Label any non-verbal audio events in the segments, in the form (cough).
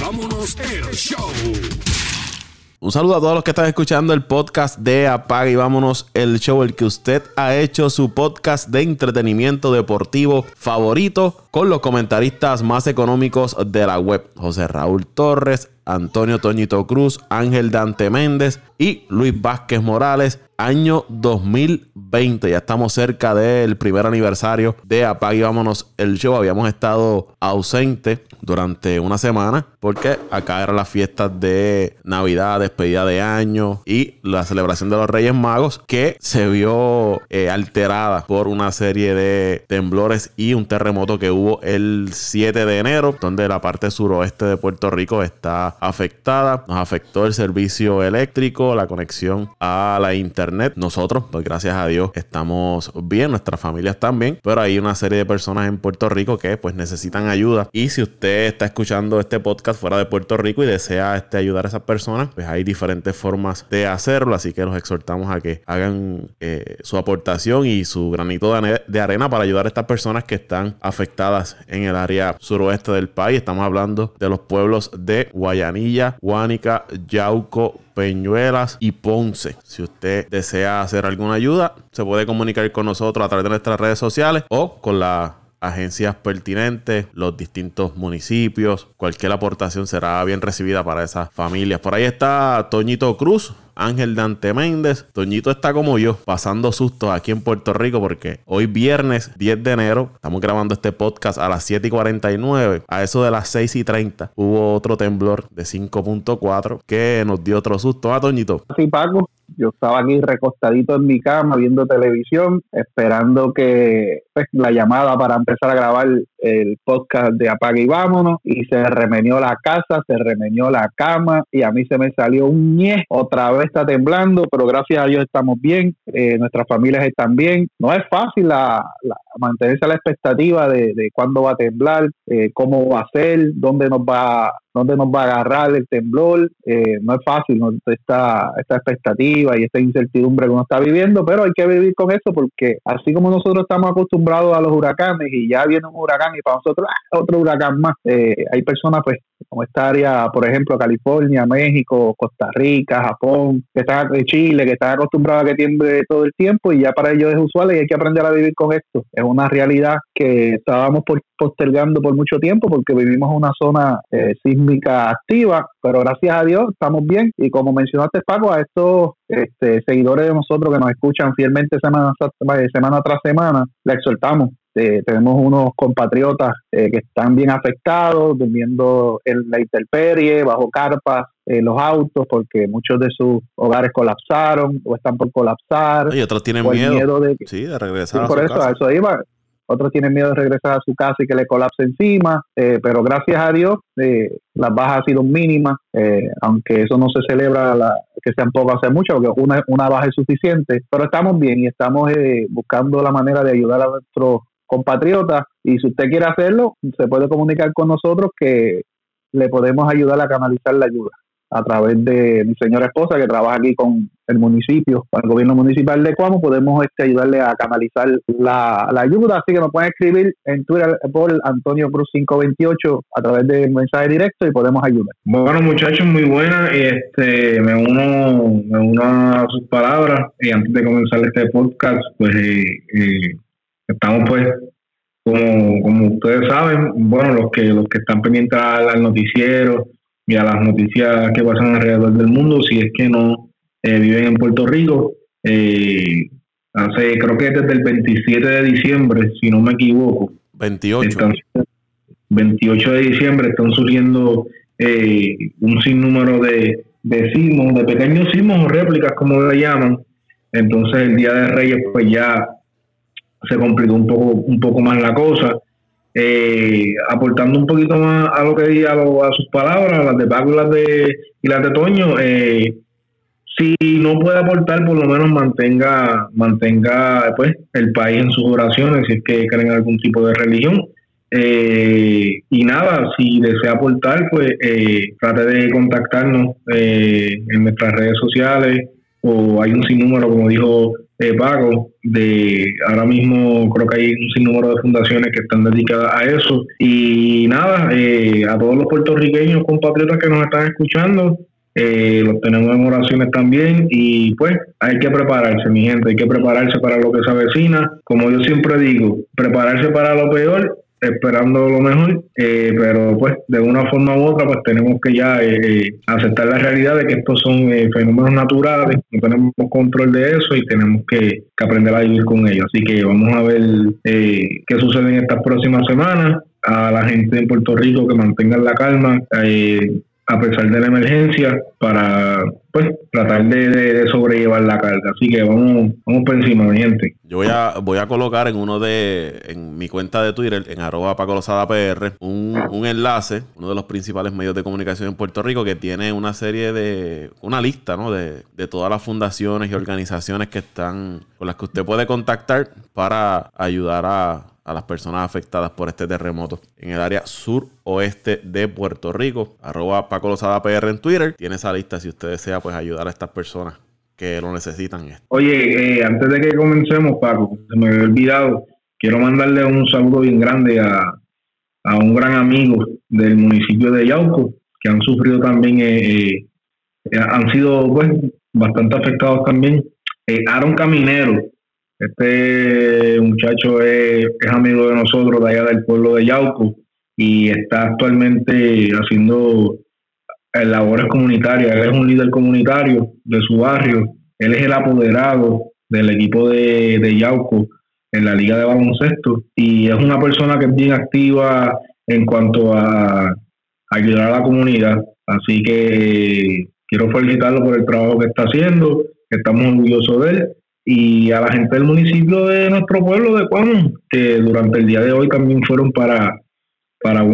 vámonos el show. Un saludo a todos los que están escuchando el podcast de Apaga y vámonos el show, el que usted ha hecho su podcast de entretenimiento deportivo favorito con los comentaristas más económicos de la web. José Raúl Torres, Antonio Toñito Cruz, Ángel Dante Méndez y Luis Vázquez Morales. Año 2020. Ya estamos cerca del primer aniversario de Apague Vámonos el show. Habíamos estado ausentes durante una semana porque acá eran las fiestas de Navidad, despedida de año y la celebración de los Reyes Magos que se vio eh, alterada por una serie de temblores y un terremoto que hubo el 7 de enero donde la parte suroeste de Puerto Rico está afectada. Nos afectó el servicio eléctrico, la conexión a la internet. Nosotros, pues gracias a Dios, estamos bien, nuestras familias también, pero hay una serie de personas en Puerto Rico que pues necesitan ayuda. Y si usted está escuchando este podcast fuera de Puerto Rico y desea este, ayudar a esas personas, pues hay diferentes formas de hacerlo. Así que los exhortamos a que hagan eh, su aportación y su granito de arena para ayudar a estas personas que están afectadas en el área suroeste del país. Estamos hablando de los pueblos de Guayana Guayanilla, Guánica, Yauco, Peñuelas y Ponce. Si usted desea hacer alguna ayuda, se puede comunicar con nosotros a través de nuestras redes sociales o con las agencias pertinentes, los distintos municipios. Cualquier aportación será bien recibida para esas familias. Por ahí está Toñito Cruz, Ángel Dante Méndez. Toñito está como yo, pasando sustos aquí en Puerto Rico porque hoy viernes 10 de enero, estamos grabando este podcast a las 7 y 49. A eso de las 6 y 30 hubo otro temblor de 5.4 que nos dio otro susto. ¿Ah, Toñito? Sí, Paco. Yo estaba aquí recostadito en mi cama viendo televisión, esperando que pues, la llamada para empezar a grabar el podcast de Apague y Vámonos. Y se remenió la casa, se remenió la cama y a mí se me salió un ñe. Otra vez está temblando, pero gracias a Dios estamos bien, eh, nuestras familias están bien. No es fácil la, mantenerse a la expectativa de, de cuándo va a temblar, eh, cómo va a ser, dónde nos va dónde nos va a agarrar el temblor. Eh, no es fácil esta, esta expectativa y esta incertidumbre que uno está viviendo, pero hay que vivir con eso porque así como nosotros estamos acostumbrados a los huracanes y ya viene un huracán y para nosotros ah, otro huracán más, eh, hay personas pues como esta área, por ejemplo, California, México, Costa Rica, Japón, que están, Chile, que están acostumbrados a que tiemble todo el tiempo y ya para ellos es usual y hay que aprender a vivir con esto. Es una realidad que estábamos postergando por mucho tiempo porque vivimos en una zona eh, sísmica activa, pero gracias a Dios estamos bien y como mencionaste Paco, a estos este, seguidores de nosotros que nos escuchan fielmente semana, semana tras semana, le exhortamos este, tenemos unos compatriotas eh, que están bien afectados, durmiendo en la intemperie, bajo carpas, en los autos, porque muchos de sus hogares colapsaron o están por colapsar. Y otros tienen miedo, de, sí, de regresar a por eso, A eso iba. Otros tienen miedo de regresar a su casa y que le colapse encima, eh, pero gracias a Dios eh, las bajas han sido mínimas, aunque eso no se celebra la, que sean pocas, hace mucho, porque una, una baja es suficiente, pero estamos bien y estamos buscando la manera de ayudar a nuestros compatriotas y si usted quiere hacerlo, se puede comunicar con nosotros que le podemos ayudar a canalizar la ayuda a través de mi señora esposa que trabaja aquí con el municipio, con el gobierno municipal de Cuamo, podemos este, ayudarle a canalizar la, ayuda, así que nos pueden escribir en Twitter por Antonio Cruz 528 a través de mensaje directo y podemos ayudar. Bueno muchachos, muy buena, este, me uno, me uno a sus palabras. Y antes de comenzar este podcast, pues eh, eh Estamos pues, como, como ustedes saben, bueno, los que, los que están pendientes al, noticiero y a las noticias que pasan alrededor del mundo, si es que no eh, viven en Puerto Rico, eh, hace, creo que desde el 27 de diciembre, si no me equivoco. 28. 28 de diciembre están surgiendo eh, un sinnúmero de, de sismos, de pequeños sismos o réplicas, como le llaman. Entonces el Día de Reyes, pues ya se complicó un poco, un poco más la cosa. Eh, aportando un poquito más a lo que di a, sus palabras, las de Paco y las de, y las de Toño, eh, si no puede aportar, por lo menos mantenga, mantenga pues, el país en sus oraciones, si es que creen algún tipo de religión. Eh, y nada, si desea aportar, pues trate de contactarnos en nuestras redes sociales o hay un sinnúmero, como dijo eh, Paco, de ahora mismo creo que hay un sinnúmero de fundaciones que están dedicadas a eso. Y nada, eh, a todos los puertorriqueños compatriotas que nos están escuchando, eh, los tenemos en oraciones también y pues hay que prepararse, mi gente, hay que prepararse para lo que se avecina. Como yo siempre digo, prepararse para lo peor esperando lo mejor, eh, pero pues de una forma u otra pues tenemos que ya eh, eh, aceptar la realidad de que estos son fenómenos naturales, no tenemos control de eso y tenemos que, aprender a vivir con ellos. Así que vamos a ver qué sucede en estas próximas semanas. A la gente de Puerto Rico que mantengan la calma, a pesar de la emergencia para pues tratar de, sobrellevar la carga. Así que vamos, vamos por encima, mi gente. Yo voy a, voy a colocar en uno de, en mi cuenta de Twitter, en arroba Paco PR, un, un enlace, uno de los principales medios de comunicación en Puerto Rico, que tiene una serie de, una lista, ¿no? De, de todas las fundaciones y organizaciones que están, con las que usted puede contactar para ayudar a a las personas afectadas por este terremoto en el área suroeste de Puerto Rico. Arroba Paco Lozada PR en Twitter. Tiene esa lista si usted desea pues ayudar a estas personas que lo necesitan. Oye, eh, antes de que comencemos, Paco, se me había olvidado, quiero mandarle un saludo bien grande a, un gran amigo del municipio de Yauco, que han sufrido también, eh, eh, han sido pues bastante afectados también. Aaron Caminero, este muchacho es, amigo de nosotros de allá del pueblo de Yauco y está actualmente haciendo eh, labores comunitarias. Él es un líder comunitario de su barrio. Él es el apoderado del equipo de, de Yauco en la liga de baloncesto y es una persona que es bien activa en cuanto a ayudar a la comunidad. Así que quiero felicitarlo por el trabajo que está haciendo. Estamos orgullosos de él y a la gente del municipio de nuestro pueblo de Cuamo, que durante el día de hoy también fueron para, para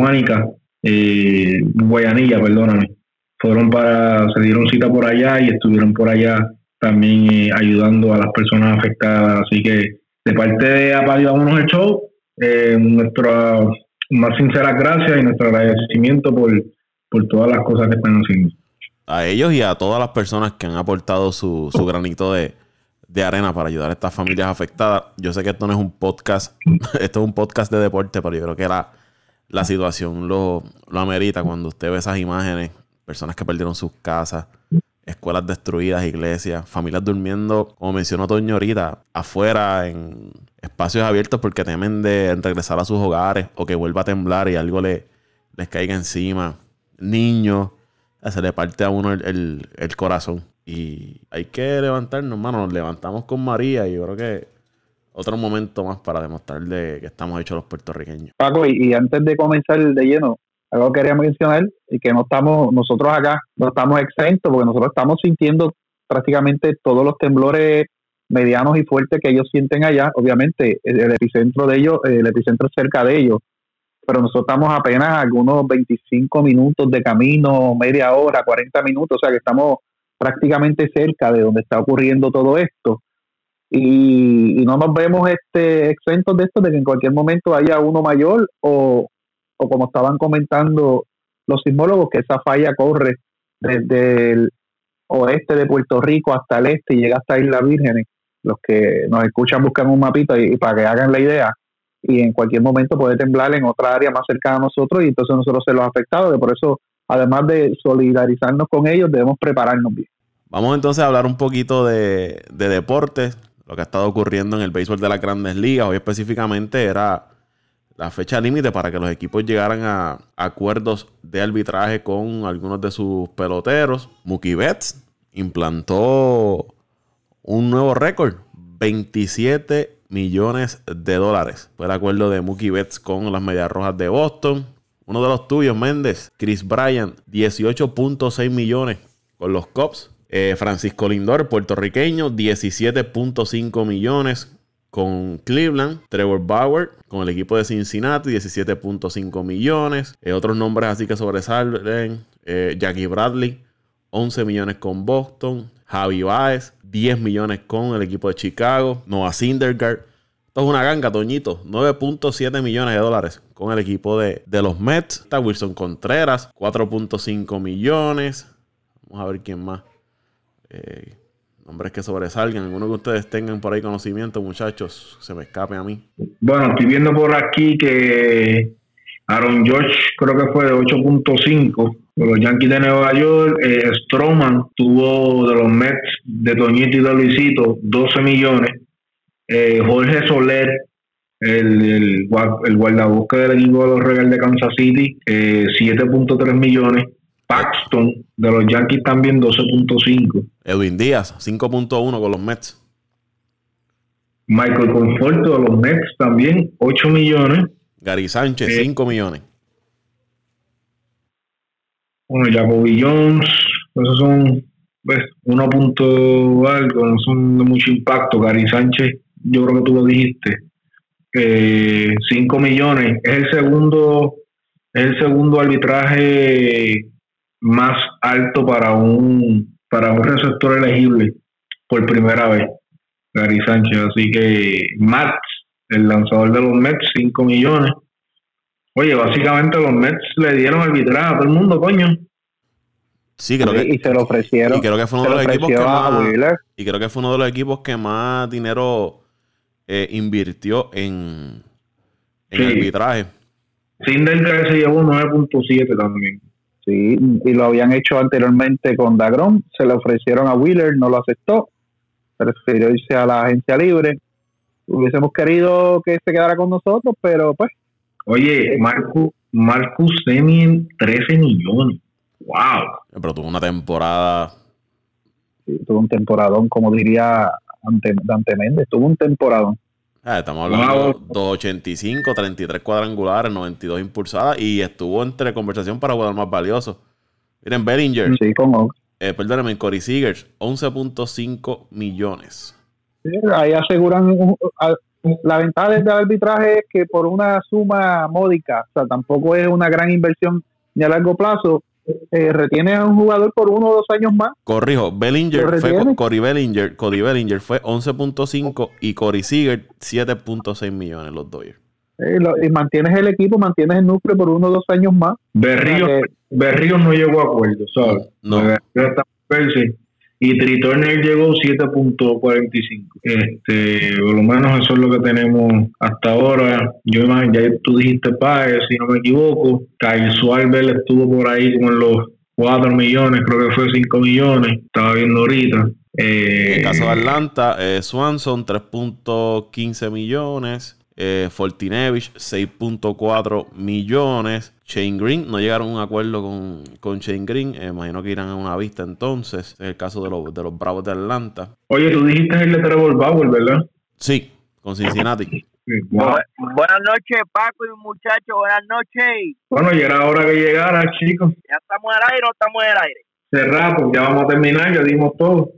eh, Guayanilla, perdóname. Fueron para, se dieron cita por allá y estuvieron por allá también eh, ayudando a las personas afectadas. Así que de parte de Apag Vámonos el Show, eh, nuestras más sinceras gracias y nuestro agradecimiento por, por todas las cosas que están haciendo. A ellos y a todas las personas que han aportado su, su granito de, de arena para ayudar a estas familias afectadas. Yo sé que esto no es un podcast, (laughs) esto es un podcast de deporte, pero yo creo que la, la situación lo, lo amerita cuando usted ve esas imágenes, personas que perdieron sus casas, escuelas destruidas, iglesias, familias durmiendo, como mencionó Toño ahorita, afuera en espacios abiertos porque temen de regresar a sus hogares o que vuelva a temblar y algo le, les caiga encima. Niños, se le parte a uno el, el corazón. Y hay que levantarnos, hermano. Nos levantamos con María y yo creo que otro momento más para demostrarle que estamos hechos los puertorriqueños. Paco, y, antes de comenzar de lleno, algo que quería mencionar y que no estamos, nosotros acá no estamos exentos porque nosotros estamos sintiendo prácticamente todos los temblores medianos y fuertes que ellos sienten allá. Obviamente, el, epicentro de ellos, el epicentro cerca de ellos, pero nosotros estamos apenas algunos 25 minutos de camino, media hora, 40 minutos, o sea que estamos prácticamente cerca de donde está ocurriendo todo esto. Y, no nos vemos este exentos de esto, de que en cualquier momento haya uno mayor o, o como estaban comentando los sismólogos, que esa falla corre desde el oeste de Puerto Rico hasta el este y llega hasta Islas Vírgenes. Los que nos escuchan buscan un mapito y, para que hagan la idea. Y en cualquier momento puede temblar en otra área más cercana a nosotros y entonces nosotros se los afectados. por eso, además de solidarizarnos con ellos, debemos prepararnos bien. Vamos entonces a hablar un poquito de, deportes, lo que ha estado ocurriendo en el béisbol de las grandes ligas. Hoy específicamente era la fecha límite para que los equipos llegaran a acuerdos de arbitraje con algunos de sus peloteros. Mookie Betts implantó un nuevo récord, 27 millones de dólares. Fue el acuerdo de Mookie Betts con las Medias Rojas de Boston. Uno de los tuyos, Méndez, Chris Bryant, 18.6 millones con los Cubs. Eh, Francisco Lindor, puertorriqueño, 17.5 millones con Cleveland. Trevor Bauer con el equipo de Cincinnati, 17.5 millones. Eh, otros nombres así que sobresalen. Eh, Jackie Bradley, 11 millones con Boston. Javi Baez, 10 millones con el equipo de Chicago. Noah Syndergaard. Esto es una ganga, Toñito. 9.7 millones de dólares con el equipo de, de los Mets. Está Wilson Contreras, 4.5 millones. Vamos a ver quién más. Eh, Hombres que sobresalgan. Alguno que ustedes tengan por ahí conocimiento, muchachos, se me escape a mí. Bueno, estoy viendo por aquí que Aaron George creo que fue de 8.5 de los Yankees de Nueva York. Eh, Stroman tuvo de los Mets de Toñito y de Luisito 12 millones. Eh, Jorge Soler, el, el, el guardabosque del equipo de los Regal de Kansas City, eh, 7.3 millones. Paxton de los Yankees también 12.5. Edwin Díaz, 5.1 con los Mets. Michael Conforto de los Mets también 8 millones. Gary Sánchez, 5 millones. Bueno, Jacoby Jones, esos son pues, 1 punto algo, no son de mucho impacto. Gary Sánchez, yo creo que tú lo dijiste, eh, 5 millones. Es el segundo, es el segundo arbitraje más alto para un para un receptor elegible por primera vez, Gary Sánchez. Así que Max, el lanzador de los Mets, 5 millones. Oye, básicamente los Mets le dieron arbitraje a todo el mundo, coño. Sí, creo que, y se lo ofrecieron. y creo que fue uno de lo los equipos que más, Wheeler. y creo que fue uno de los equipos que más dinero eh, invirtió en, en Sí. arbitraje. Sindelgar se llevó 9.7 también. Sí, y lo habían hecho anteriormente con Dagron. Se le ofrecieron a Wheeler, no lo aceptó. Prefirió irse a la agencia libre. Hubiésemos querido que se quedara con nosotros, pero pues Oye, Marcus, Marcus Semien, 13 millones. ¡Wow! Pero tuvo una temporada. sí, tuvo un temporadón, como diría Ante- Dante Méndez, tuvo un temporadón. Ah, estamos hablando Wow. de 285, 33 cuadrangulares, 92 impulsadas y estuvo entre conversación para jugador más valioso. Miren, Bellinger, Sí, Oaks. eh, perdóname, Corey Seagers, 11.5 millones. Sí, ahí aseguran la ventaja del arbitraje es que por una suma módica, o sea, tampoco es una gran inversión ni a largo plazo, eh, retiene a un jugador por uno o dos años más. Corrijo, Bellinger ¿Lo fue? Cory Bellinger, Cody Bellinger fue 11.5 y Corey Seager 7.6 millones los Dodgers. eh, lo- y mantienes el equipo, mantienes el núcleo por uno o dos años más. Berríos, Berríos no llegó a acuerdo, ¿sabes? No. Percy. Y Tri Turner llegó 7.45. Este, por lo menos eso es lo que tenemos hasta ahora. Yo imagino, ya tú dijiste Páez, si no me equivoco. Kyle Schwarber estuvo por ahí como en los 4 millones, creo que fue 5 millones. Estaba viendo ahorita. Eh, En el caso de Atlanta, eh, Swanson 3.15 millones. Eh, Fortinevich 6.4 millones. Shane Green, no llegaron a un acuerdo con, con Shane Green. eh, imagino que irán a una vista entonces. En el caso de los, de los Bravos de Atlanta. Oye, tú dijiste el de Trevor Bauer, ¿verdad? Sí, con Cincinnati. Sí, wow. Bu- buenas noches, Paco y muchachos, buenas noches. Bueno, ya era hora que llegara, chicos. ¿Ya estamos al aire o no estamos al aire? Cerrado, ya vamos a terminar, ya dimos todo.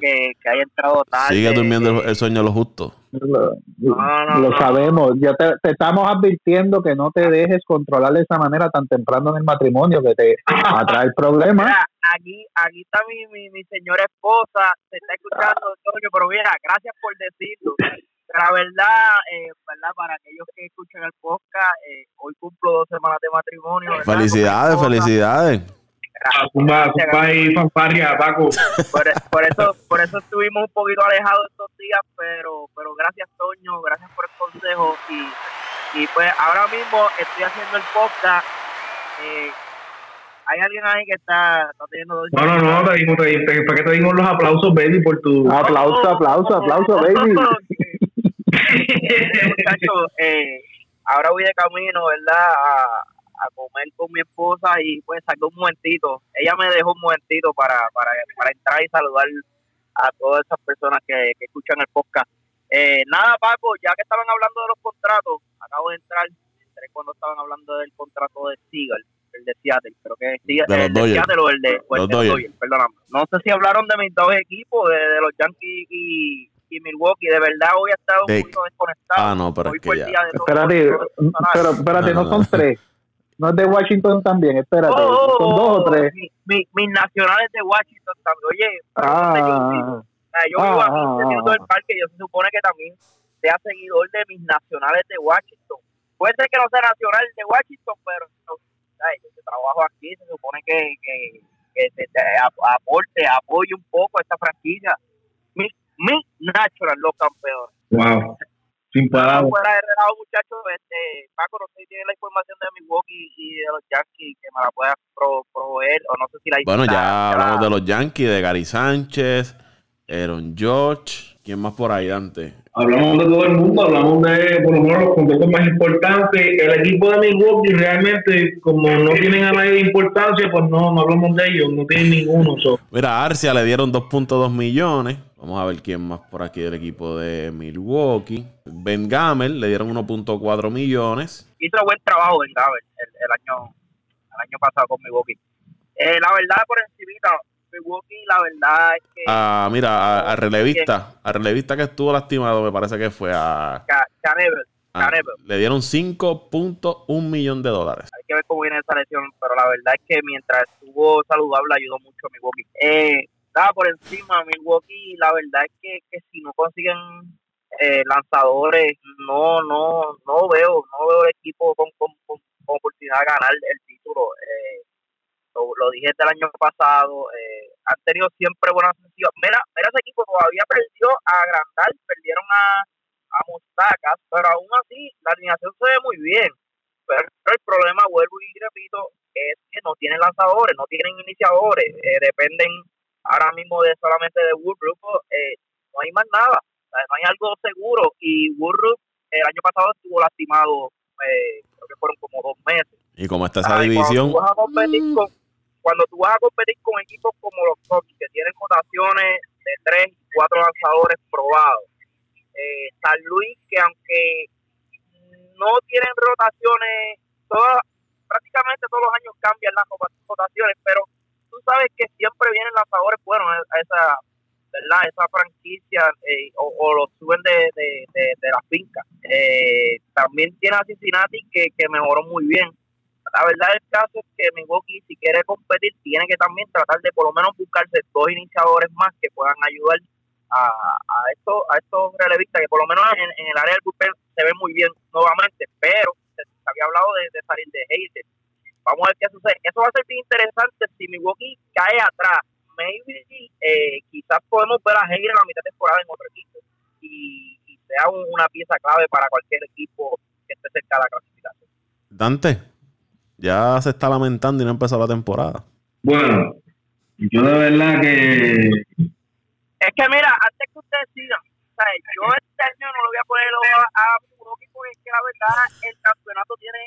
Que, que haya entrado tarde. sigue durmiendo el, el sueño de los justos. Lo, no, lo no. sabemos, ya te, te estamos advirtiendo que no te dejes controlar de esa manera tan temprano en el matrimonio que te atrae problemas. Mira, aquí, aquí está mi, mi, mi señora esposa, se está escuchando, Antonio, pero mira, gracias por decirlo. Pero la verdad, eh, verdad, para aquellos que escuchan el podcast, eh, hoy cumplo dos semanas de matrimonio. Felicidades, felicidades. Gracias, Zumba, zumba ahí, fanfarria, Paco. por, por eso por eso estuvimos un poquito alejados estos días pero pero gracias Toño gracias por el consejo y, y pues ahora mismo estoy haciendo el podcast eh, hay alguien ahí que está, está teniendo dos No, no, no, te dimos, te, te- ¿para qué te dimos los aplausos, baby, por tu... Aplauso, aplauso, aplauso, baby. (laughs) Muchachos, eh, ahora voy de camino, ¿verdad? A, a comer con mi esposa y pues saqué un momentito. Ella me dejó un momentito para, para, para entrar y saludar a todas esas personas que, que escuchan el podcast. Eh, nada, Paco, ya que estaban hablando de los contratos, acabo de entrar, entré cuando estaban hablando del contrato de Seagal, el de Seattle, creo que es Seagal- De los el de. Seattle o el de, o el Los de Dodgers. Dodgers, perdóname. No sé si hablaron de mis dos equipos, de, de los Yankees y, y Milwaukee, de verdad hoy he estado un poquito desconectado. Ah, no, pero Hoy es que ya. Espérate, pero espérate, No, no, no, son tres. No es de Washington también, espérate. Oh, oh, son oh, dos o oh, tres. mi- mi- mis nacionales de Washington también. Oye. Ah, O sea, yo vivo Ah, aquí ah, el ah. del parque. Yo se supone que también sea seguidor de mis nacionales de Washington. Puede ser que no sea nacional de Washington, pero no, yo que trabajo aquí, se supone que, que, que se- te ap- aporte, apoye un poco a esta franquicia. mi Natural, los campeones. Wow. Sin palabras. Fuera de relajo, muchachos, este, Paco, no sé si tiene la información de Milwaukee y de los Yankees que me la pueda pro- proveer, o no sé si la Bueno, ya la- hablamos de los Yankees, de Gary Sánchez, Aaron George. ¿Quién más por ahí, Dante? Hablamos de todo el mundo, hablamos de por lo menos los contratos más importantes. El equipo de Milwaukee realmente, como no tienen a nadie de importancia, pues no, no hablamos de ellos, no tienen ninguno. so. Mira, a Arcia le dieron 2.2 millones. Vamos a ver quién más por aquí del equipo de Milwaukee. Ben Gamel le dieron 1.4 millones. hizo buen trabajo en Gaber el, el año el año pasado con Milwaukee. Eh, la verdad, por encimita, Milwaukee, la verdad es que Ah, mira, a, a relevista, a relevista que estuvo lastimado, me parece que fue a. Ca- Canevel, a- Canevel, le dieron 5.1 millón de dólares. hay que ver cómo viene esa lesión, pero la verdad es que mientras estuvo saludable ayudó mucho a Milwaukee. Eh, estaba por encima Milwaukee, la verdad es que, que si no consiguen eh, lanzadores, no no no veo no veo el equipo con, con, con- con oportunidad de ganar el título. Eh, lo, lo dije desde el año pasado, eh, han tenido siempre buenas sesiones. Mira, mira ese equipo todavía perdió a Grandal, perdieron a, a Mostacas, pero aún así la alineación se ve muy bien. Pero el problema, vuelvo y repito, es que no tienen lanzadores, no tienen iniciadores, eh, dependen ahora mismo de solamente de Woodruff, eh, no hay más nada, o sea, no hay algo seguro. Y Woodruff el año pasado estuvo lastimado, eh, creo que fueron como dos meses. Y como está esa Ay, división, Cuando tú vas a competir con, cuando tú vas a competir con equipos como los Cubs, que tienen rotaciones de tres y cuatro lanzadores probados, eh, San Luis, que aunque no tienen rotaciones, todas, prácticamente todos los años cambian las rota- rotaciones, pero tú sabes que siempre vienen lanzadores buenos a esa, ¿verdad? Esa franquicia eh, o, o los suben de, de, de, de la finca. Eh, también tiene a Cincinnati que, que mejoró muy bien. La verdad del caso es que Milwaukee, si quiere competir, tiene que también tratar de por lo menos buscarse dos iniciadores más que puedan ayudar a, a estos a estos relevistas que por lo menos en, el área del bullpen se ve muy bien nuevamente, pero se, había hablado de, de salir de Hayes. Vamos a ver qué sucede. Eso va a ser bien interesante si Milwaukee cae atrás. Maybe eh, quizás podemos ver a Hayes en la mitad de temporada en otro equipo y, y sea un- una pieza clave para cualquier equipo que esté cerca de la clasificación. Dante, ya se está lamentando y no ha empezado la temporada. Bueno, yo de verdad que Es que mira, antes que ustedes sigan, yo este año no lo voy a poner a, a Milwaukee porque es que la verdad el campeonato tiene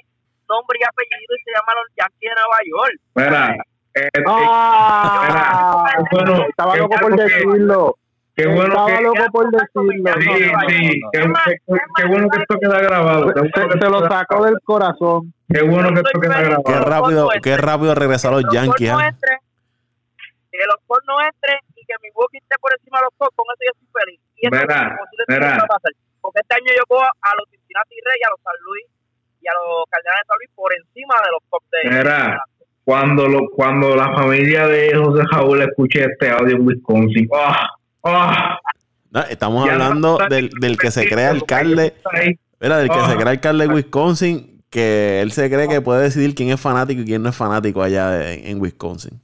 nombre y apellido y se llama los Yankees de Nueva York. Espera, eh, eh, ¡Ah! Qué bueno, Estaba qué loco por que- decirlo. qué bueno Estaba que... loco por decirlo. Sí, sí, no, no. qué, qué- qué bueno que esto queda grabado. Qué Se, que se lo sacó del corazón. Qué bueno que esto queda Qué grabado. rápido, qué rápido regresaron los Yankees. ¿eh? que los Cubs no entren y que Milwaukee esté por encima de los Cubs, con eso yo estoy feliz. Y eso Verá, posiblemente verá. no va a pasar. Porque este año yo cojo a los Cincinnati Reyes, a los San Luis y a los Cardenales de San Luis por encima de los de Verá. Cuando, lo, cuando la familia de José Jaúl escuche este audio en Wisconsin. ¡Ah! ¡Ah! No, estamos Ya hablando no- del, del que se cree alcalde. Mira, del que Ah. se cree alcalde de Wisconsin, que él se cree que puede decidir quién es fanático y quién no es fanático allá de- en Wisconsin.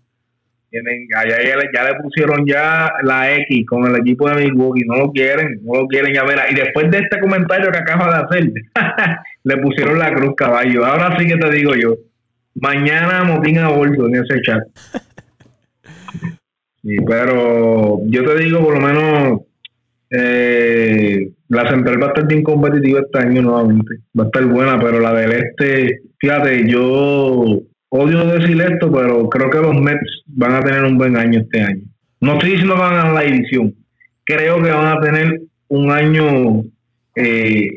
Tienen, allá ya le, ya le pusieron ya la X con el equipo de Milwaukee. No lo quieren, no lo quieren ya verá. Y después de este comentario que acaba de hacer, (laughs) le pusieron la cruz caballo. Ahora sí que te digo yo. Mañana motín a bolso en ese chat. (laughs) Sí, pero yo te digo, por lo menos, eh, la central va a estar bien competitiva este año nuevamente. Va a estar buena, pero la del este, fíjate, yo odio decir esto, pero creo que los Mets van a tener un buen año este año. No estoy diciendo que van a ganar la división. Creo que van a tener un año eh,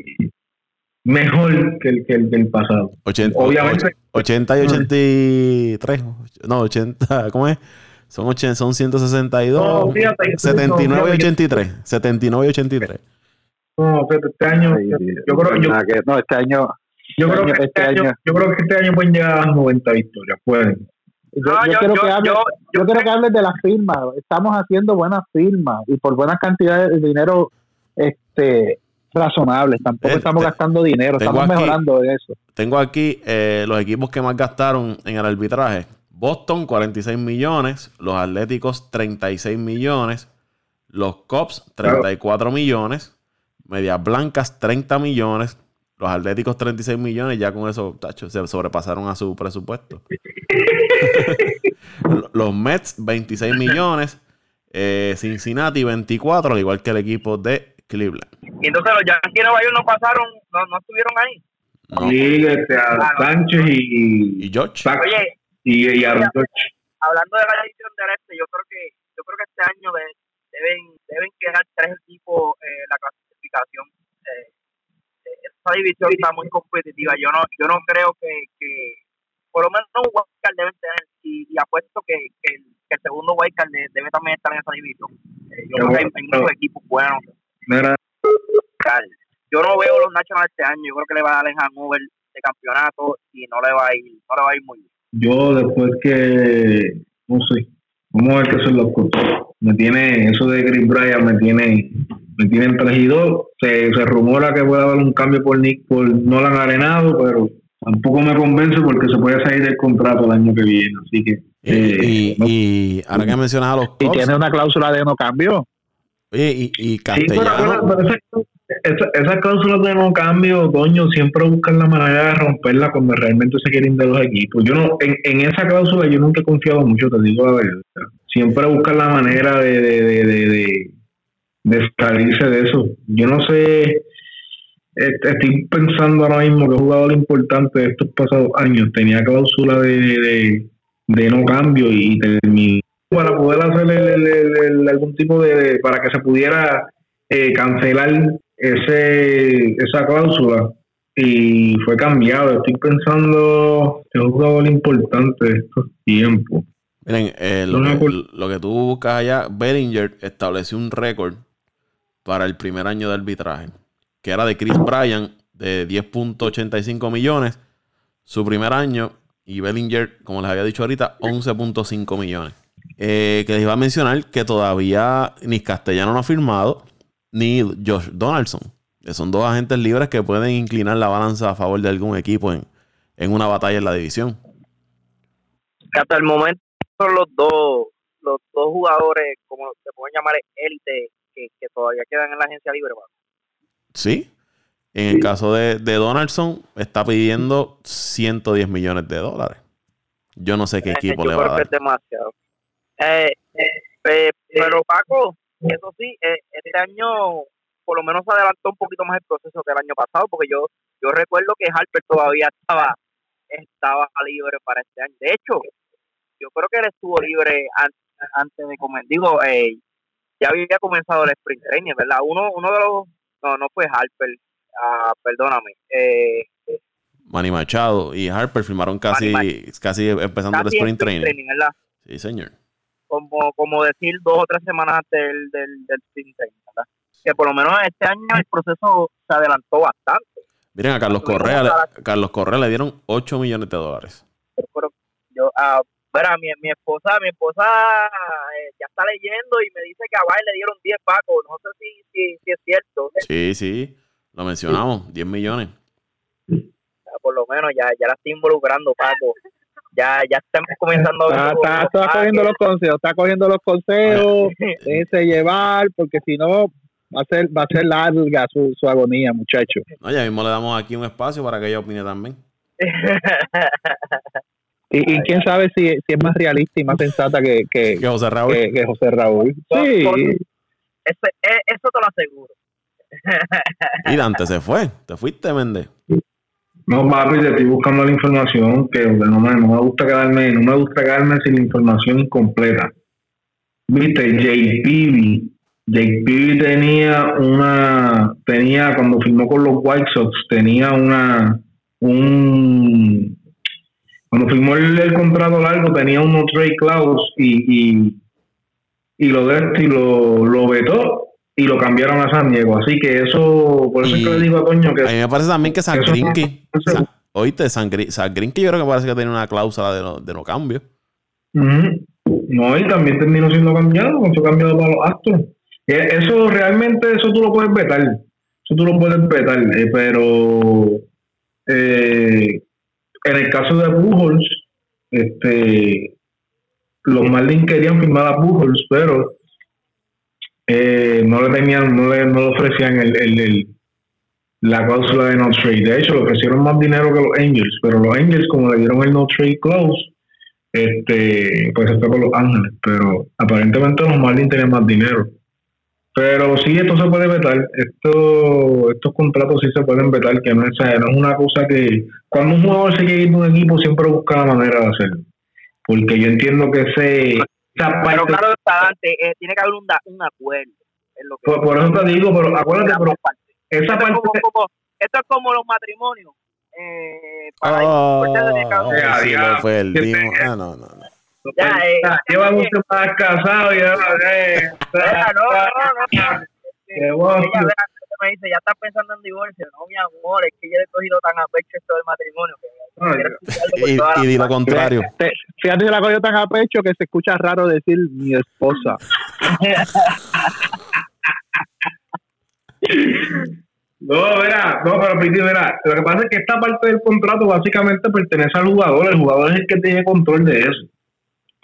mejor que el, que el del pasado. 80, Obviamente. 80 y 83. No, 80, ¿cómo es? Son, 80, son 162. No, fíjate, 79 y fíjate. 83. 79 y 83. No, fíjate, este año, Ay, yo, yo creo, yo, nada que- no, este año, yo creo año- que este este año, año- yo creo que este año pueden llegar a las 90 victorias, pueden. Yo, No, yo yo- quiero yo- que hables, yo- yo, yo quiero que hables de las firmas. Estamos haciendo buenas firmas y por buenas cantidades de dinero este razonables. Tampoco Eh, estamos te- gastando dinero, estamos aquí- mejorando en eso. Tengo aquí eh, los equipos que más gastaron en el arbitraje. Boston, 46 millones. Los Atléticos, 36 millones. Los Cops, 34 millones. Medias Blancas, 30 millones. Los Atléticos, 36 millones. Ya con eso, tacho, se sobrepasaron a su presupuesto. (laughs) los Mets, 26 millones. Eh, Cincinnati, 24, al igual que el equipo de Cleveland. Y entonces los Yankees de Nueva York no pasaron, no, no estuvieron ahí. No. Sí, este, a Sánchez y, y George. Oye, y, y a George. hablando de la división del este, yo creo que yo creo que este año de, deben deben quedar tres equipos eh, la clasificación. Esa división está muy competitiva. Yo no yo no creo que, que por lo menos un wildcard deben tener y, y apuesto que, que, el, que el segundo wildcard debe también estar en esa división. Eh, yo creo que hay, hay muchos equipos buenos. Mira, yo no veo los Nationals este año. Yo creo que le va a dar el hangover de campeonato y no le va a ir, no le va a ir muy bien. yo después que, no sé, vamos a ver qué son los costos. Me tiene, eso de Chris Bryant me tiene, me tiene en 3 y 2. Se, se rumora que puede haber un cambio por Nick, por Nolan Arenado, pero tampoco me convence porque se puede salir del contrato el año que viene. Así que, eh, y, no- y ahora que mencionas a los Y tiene una cláusula de no cambio. oye, y, y Sí, pero, Castellano, pero esa- esa- esas cláusulas de no cambio, coño, siempre buscan la manera de romperla cuando realmente se quieren de los equipos. Yo no, en, en esa cláusula yo nunca he confiado mucho, te digo la verdad. Siempre buscan la manera de, de, de, de, de- salirse de eso. Yo no sé, est- estoy pensando ahora mismo que jugador importante de estos pasados años tenía cláusula de, de, de no cambio y terminó para poder hacer el- el- el- el- algún tipo de, para que se pudiera eh, cancelar ese esa cláusula y fue cambiado. Estoy pensando que es un jugador importante de estos tiempos. miren, eh, lo, que, lo que tú buscas allá, Bellinger estableció un récord para el primer año de arbitraje, que era de Chris Bryan de 10.85 millones, su primer año, y Bellinger, como les había dicho ahorita, 11.5 millones. Eh, que les iba a mencionar que todavía ni Castellano no ha firmado, ni Josh Donaldson, que son dos agentes libres que pueden inclinar la balanza a favor de algún equipo en, en una batalla en la división. Hasta el momento son los dos, los dos jugadores, como se pueden llamar, élite, que, que todavía quedan en la agencia libre. mano. Sí. En el caso de, de Donaldson, está pidiendo 110 millones de dólares. Yo no sé qué Eh, equipo yo le va a que dar. es demasiado. Eh, eh, pero Paco, eso sí, eh, este año por lo menos se adelantó un poquito más el proceso que el año pasado, porque yo yo recuerdo que Harper todavía estaba estaba libre para este año. De hecho, yo creo que él estuvo libre an- antes de comenzar. Digo, eh, ya había comenzado el sprint training, ¿verdad? Uno, uno de los, no, no fue Harper, ah, perdóname. Eh, Manny Machado y Harper firmaron casi, casi empezando casi el sprint training. ¿verdad? Sí, señor. como, como decir dos o tres semanas antes del, del, del sprint training, ¿verdad? Que por lo menos este año el proceso se adelantó bastante. Miren, a Carlos Correa, le- Carlos Correa le dieron 8 millones de dólares. Yo, ah, verá, mi, mi esposa, mi esposa eh, ya está leyendo y me dice que a Bay le dieron 10 pacos. No sé si, si, si es cierto. Sí, sí. Lo mencionamos, 10 millones. Por lo menos ya, ya la estoy involucrando, Paco. Ya, ya estamos comenzando a ver Está, está, está cogiendo los consejos, está cogiendo los consejos, (laughs) déjese llevar, porque si no va a ser, va a ser larga su, su agonía, muchacho. No, ya mismo le damos aquí un espacio para que ella opine también. (laughs) Y, y quién sabe si, si es más realista y más sensata que, que, Que José Raúl. que- que José Raúl. Sí, por- eh, eso te lo aseguro. Y Dante se fue. Te fuiste, Méndez. No, papi, te estoy buscando la información que no me, no me gusta quedarme, no me gusta quedarme sin la información incompleta. Viste, JPB, JPB tenía una, tenía cuando firmó con los White Sox, tenía una, un, cuando firmó el, el contrato largo tenía unos trade clause y, y, y lo y lo, lo vetó y lo cambiaron a San Diego. Así que eso, por eso es que Y- le digo a Toño que A mí me parece también que San Grinky. Oíste, San, Gri- San Grinky yo creo que parece que tiene una cláusula de no, de no cambio. No, y también terminó siendo cambiado, fue cambiado para los Astros. Eh, Eso realmente, eso tú lo puedes vetar. Eso tú lo puedes vetar. eh, pero eh, en el caso de Pujols, este, los Marlins querían firmar a Pujols, pero eh, no le tenían, no le, no le ofrecían el, el, el- la cláusula de no trade. De hecho, le ofrecieron más dinero que los Angels, pero los Angels, como le dieron el no trade clause, este, pues se fue con los Ángeles. Pero aparentemente los Marlins tenían más dinero. Pero sí, esto se puede vetar. Esto, estos contratos sí se pueden vetar, que no es, no es una cosa que. Cuando un jugador se quiere ir de un equipo, siempre busca la manera de hacerlo. Porque yo entiendo que ese, esa Pero parte. claro, está Dante, eh, tiene que haber un, da- un acuerdo. En lo que Por, por eso te digo, pero acuérdate, pero partes. esa Esto, es parte. como, como- esto es como los matrimonios. Eh, para Oh, sí, lo perdimos. Ah, no, no, no. Ya, eh, Llevan un más casado y ya. eh, no, no, no, no. Qué bueno. Ella, vea, ella me dice, ya estás pensando en divorcio. No, mi amor, es que yo he cogido tan a pecho esto del matrimonio. Que Y, y lo contrario. Te- fíjate, la cogió tan a pecho que se escucha raro decir mi esposa. (laughs) No, verá, no, pero Piti, verá, lo que pasa es que esta parte del contrato básicamente pertenece al jugador, el jugador es el que tiene control de eso.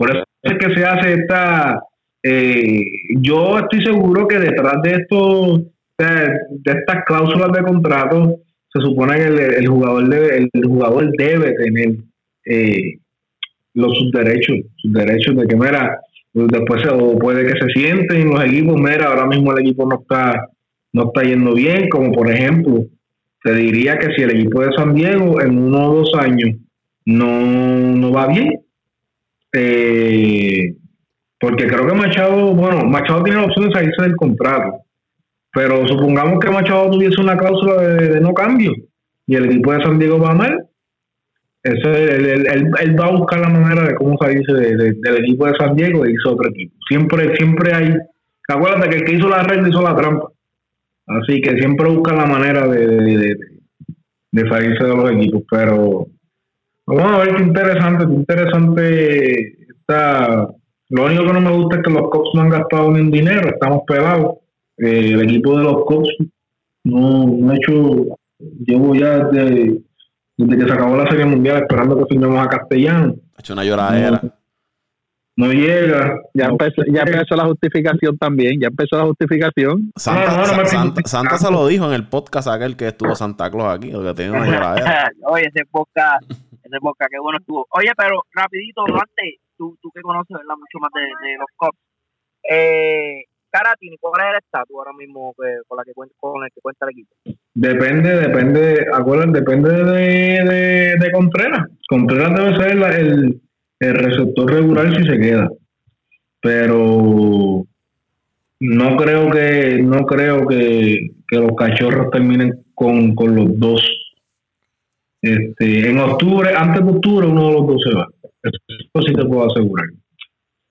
Por eso es que se hace esta, eh, yo estoy seguro que detrás de esto, de, estas cláusulas de contrato, se supone que el, el jugador debe, el, jugador debe tener eh, los sus derechos, sus derechos de que mira, después se, o puede que se sienten los equipos, mira, ahora mismo el equipo no está no está yendo bien, como por ejemplo, te diría que si el equipo de San Diego en uno o dos años no, no va bien, eh, porque creo que Machado, bueno, Machado tiene la opción de salirse del contrato, pero supongamos que Machado tuviese una cláusula de, no cambio y el equipo de San Diego va mal, eso, él, él- va a buscar la manera de cómo salirse de- de- del equipo de San Diego e hizo otro equipo. Siempre, siempre hay, acuérdate que el que hizo la regla hizo la trampa. Así que siempre buscan la manera de- de salirse de los equipos. Pero vamos a ver qué interesante, qué interesante está. Lo único que no me gusta es que los Cubs no han gastado ni un dinero, estamos pelados. Eh, el equipo de los Cubs no, no ha hecho, llevo ya desde, desde que se acabó la Serie Mundial esperando que firmemos a Castellano. Ha hecho una lloradera. No llega. Ya no- empezó, ya empezó la justificación también, ya empezó la justificación. Santa, No, no, no Sa- me Santa, Santa se lo dijo en el podcast aquel que estuvo Santa Claus aquí, lo que tiene una (laughs) lloradera. Oye, ese podcast, ese podcast, qué bueno estuvo. Oye, pero rapidito, antes, tú, tú que conoces ¿verdad? mucho más de, los cops. Eh, Caratini, ¿cuál es el estatus ahora mismo que, con, la que cuenta, con el que cuenta el equipo? Depende, depende, acuérdense, depende de, de, de Contreras. Contreras debe ser el, el receptor regular si se queda. Pero no creo que, no creo que, que los cachorros terminen con, con los dos. Este, en octubre, antes de octubre, uno de los dos se va. Eso sí te puedo asegurar.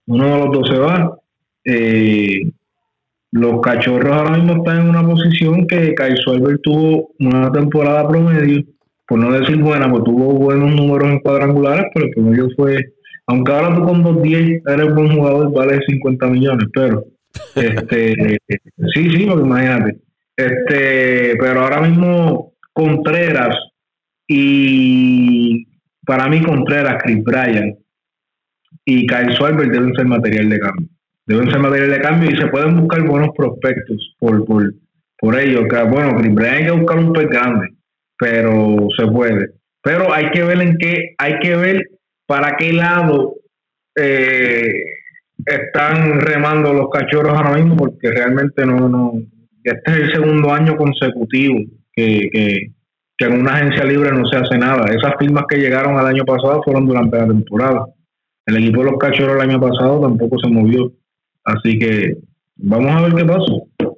Uno de los dos se va. Eh, los cachorros ahora mismo están en una posición que Kaiso Albert tuvo una temporada promedio, por no decir buena, pues tuvo buenos números en cuadrangulares, pero el promedio fue, aunque ahora tú con 2.10 eres buen jugador, vale 50 millones, pero (laughs) este sí, sí, porque imagínate. Este, pero ahora mismo Contreras y para mí Contreras, Chris Bryan y Kyle Albert deben ser material de cambio deben ser material de cambio y se pueden buscar buenos prospectos por, por, por ello. Bueno, primero hay que buscar un pez grande, pero se puede. Pero hay que ver en qué, hay que ver para qué lado eh, están remando los cachorros ahora mismo, porque realmente no, no, este es el segundo año consecutivo que, que, que en una agencia libre no se hace nada. Esas firmas que llegaron al año pasado fueron durante la temporada. El equipo de los cachorros el año pasado tampoco se movió. Así que vamos a ver qué pasa.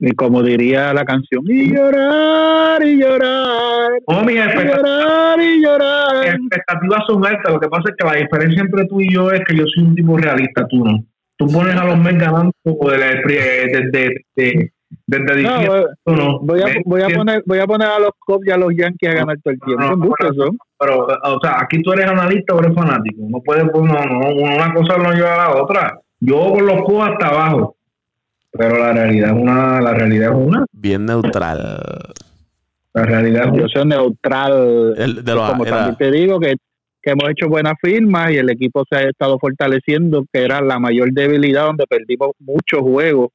Y como diría la canción, y llorar, y llorar, mis y expectativas, llorar, y llorar. mis expectativas son altas. Lo que pasa es que la diferencia entre tú y yo es que yo soy un tipo realista, tú no. Tú pones a los Mets ganando desde, desde, desde, desde diciembre, no. voy a, voy, a poner, voy a poner a los Cubs y a los Yankees a ganar todo el tiempo. No, no, pero-. Pero, o sea, aquí tú eres analista o eres fanático. No puedes, pues, no, no, una cosa no lleva a la otra. Yo con los Cubs hasta abajo. Pero la realidad es una, la realidad es una. Bien neutral. La realidad es Yo soy neutral. El de los, como era- también te digo que que hemos hecho buenas firmas y el equipo se ha estado fortaleciendo, que era la mayor debilidad donde perdimos muchos juegos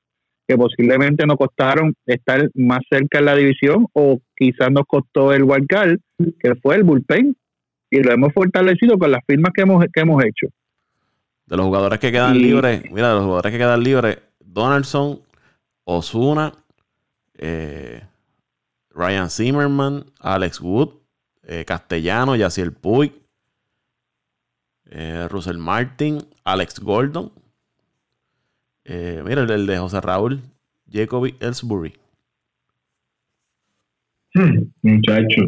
que posiblemente nos costaron estar más cerca en la división o quizás nos costó el wildcard, que fue el bullpen, y lo hemos fortalecido con las firmas que hemos, que hemos hecho. De los jugadores que quedan libres, mira, de los jugadores que quedan libres, Donaldson, Osuna, eh, Ryan Zimmerman, Alex Wood, eh, Castellano, Yaciel Puig, eh, Russell Martin, Alex Gordon. Eh, mira el de José Raúl, Jacoby Ellsbury. Hmm, muchacho,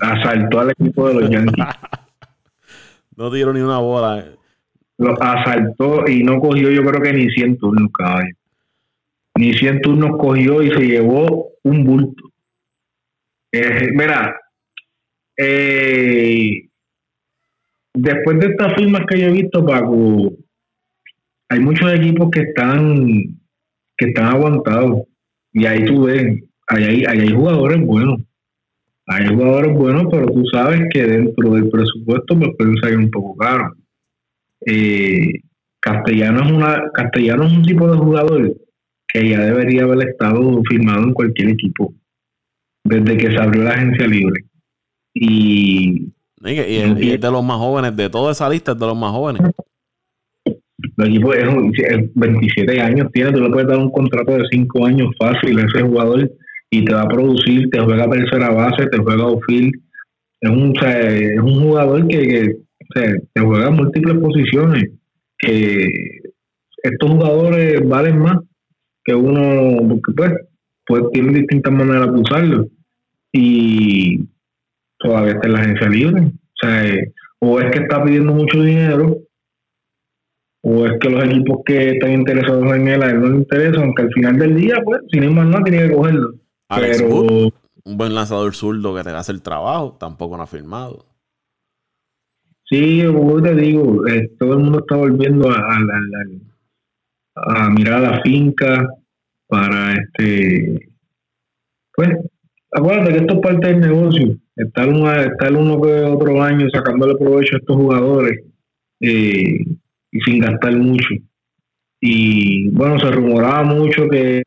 asaltó al equipo de los Yankees. (laughs) no dieron ni una bola. Lo asaltó y no cogió, yo creo que ni 100 turnos, caballo. Ni 100 turnos cogió y se llevó un bulto. Eh, mira, eh, después de estas firmas que yo he visto, Paco, hay muchos equipos que están que están aguantados. Y ahí tú ves, ahí hay, hay jugadores buenos. Hay jugadores buenos, pero tú sabes que dentro del presupuesto me pueden salir un poco caro. Eh, Castellano es una Castellano es un tipo de jugador que ya debería haber estado firmado en cualquier equipo desde que se abrió la agencia libre. Y y, es de los más jóvenes, de toda esa lista es de los más jóvenes. El equipo es, 27 años, tiene, tú le puedes dar un contrato de 5 años fácil a ese jugador y te va a producir, te juega tercera base, te juega outfield. Es un, es un jugador que, te juega múltiples posiciones. Que estos jugadores valen más que uno, porque pues, pues tienen distintas maneras de usarlo. Y todavía está en la agencia libre. O sea, eh, o es que está pidiendo mucho dinero, o es que los equipos que están interesados en él a él no le interesan, aunque al final del día, pues, sin ir más nada, tiene que cogerlo. Pero, un buen lanzador zurdo que te hace el trabajo, tampoco no ha firmado. Sí, como te digo, eh, todo el mundo está volviendo a, a mirar a la finca para este pues acuérdate que esto es parte del negocio estar, estar uno que otro año sacándole provecho a estos jugadores eh, y sin gastar mucho. Y bueno, se rumoraba mucho que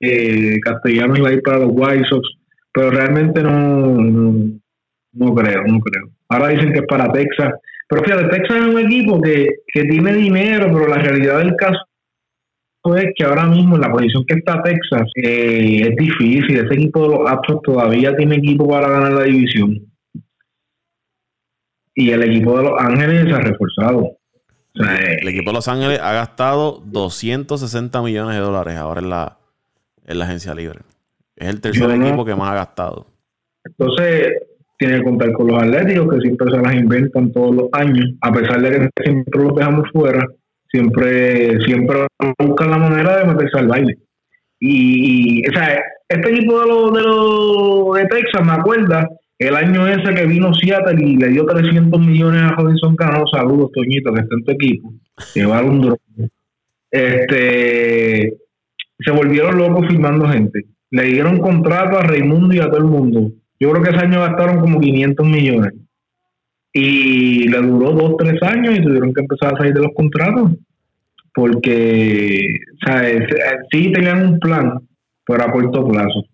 eh, Castellanos iba a ir para los White Sox, pero realmente no, no, creo, no creo. Ahora dicen que es para Texas, pero fíjate, Texas es un equipo que, que tiene dinero, pero la realidad del caso es que ahora mismo en la posición que está Texas eh, es difícil. Ese equipo de los Astros todavía tiene equipo para ganar la división. Y el equipo de Los Ángeles se ha reforzado. El equipo de Los Ángeles ha gastado 260 millones de dólares ahora en la, en la agencia libre. Es el tercer equipo que más ha gastado. Entonces, tiene que contar con los atléticos que siempre se las inventan todos los años, a pesar de que siempre los dejamos fuera siempre, siempre buscan la manera de meterse al baile. Y, o sea, este equipo de los de, lo, de Texas, me acuerda, el año ese que vino Seattle y le dio 300 millones a Robinson Cano, saludos Toñito, que está en tu equipo, llevar un drone. Este, se volvieron locos firmando gente. Le dieron contrato a Raimundo y a todo el mundo. Yo creo que ese año gastaron como 500 millones y le duró dos, tres años y tuvieron que empezar a salir de los contratos porque ¿sabes? sí tenían un plan pero a corto plazo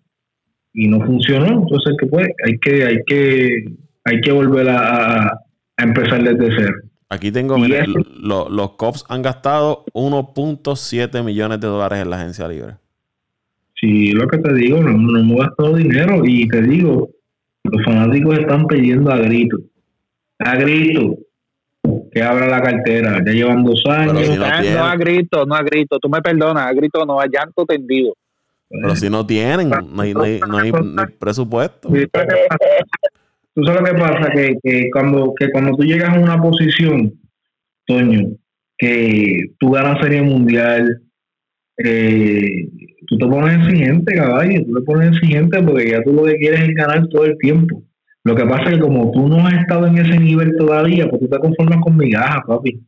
y no funcionó entonces que pues hay que hay que hay que volver a, empezar desde cero aquí tengo mira, los cops han gastado 1.7 millones de dólares en la agencia libre sí lo que te digo no, no hemos gastado dinero y te digo los fanáticos están pidiendo a gritos a grito que abra la cartera. Ya llevan dos años. no, a grito, no a grito. Tú me perdonas, a grito no, a llanto tendido. Pero si no tienen, no hay, no hay, presupuesto. Tú sabes lo que pasa, que, que, cuando, que cuando tú llegas a una posición, Toño, que tú ganas Serie Mundial, eh, tú te pones exigente, caballo, tú te pones exigente porque ya tú lo que quieres es ganar todo el tiempo. Lo que pasa es que como tú no has estado en ese nivel todavía, pues tú te conformas con migajas, papi.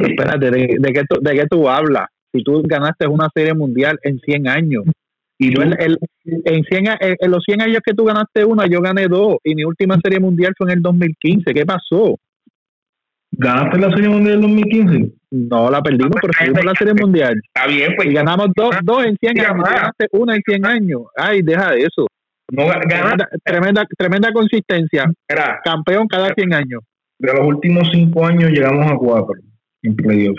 Espérate, ¿de, de, qué tú, ¿de qué tú hablas? Si tú ganaste una serie mundial en 100 años. Y tú, el, en, 100, a- en en los 100 años que tú ganaste una, yo gané dos. Y mi última serie mundial fue en el 2015. ¿Qué pasó? ¿Ganaste la Serie Mundial del 2015? No la perdimos, pero seguimos la serie mundial. Está bien, pues. Y ganamos dos, dos en 100 Mira, años. Ganaste una en 100 años. Ay, deja de eso. No. Tremenda, tremenda, tremenda consistencia. Mira, Campeón cada 100 años. de los últimos cinco años llegamos a cuatro en playoff.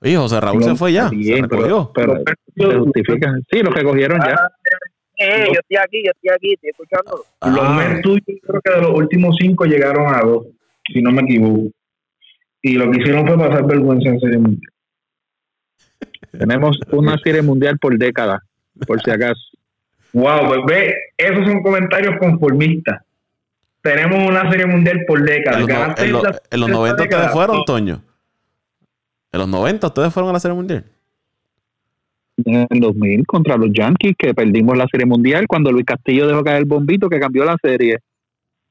Oye, José Raúl se fue ya. Bien, se pero, pero se justifica. Sí, lo recogieron ya. Ah, eh, yo estoy aquí, yo estoy aquí, estoy escuchando. Los Ah, Mets tuyos, creo que de los últimos cinco llegaron a dos, si no me equivoco. Y lo que hicieron fue pasar vergüenza en Serie Mundial. Tenemos una serie mundial por década, por si acaso. Wow, pues ve, esos son comentarios conformistas. Tenemos una Serie Mundial por décadas. en los, en los- en los esta 90 década. ustedes fueron, Toño. En los 90 ustedes fueron a la Serie Mundial. En el 2000 contra los Yankees, que perdimos la serie mundial cuando Luis Castillo dejó caer el bombito que cambió la serie.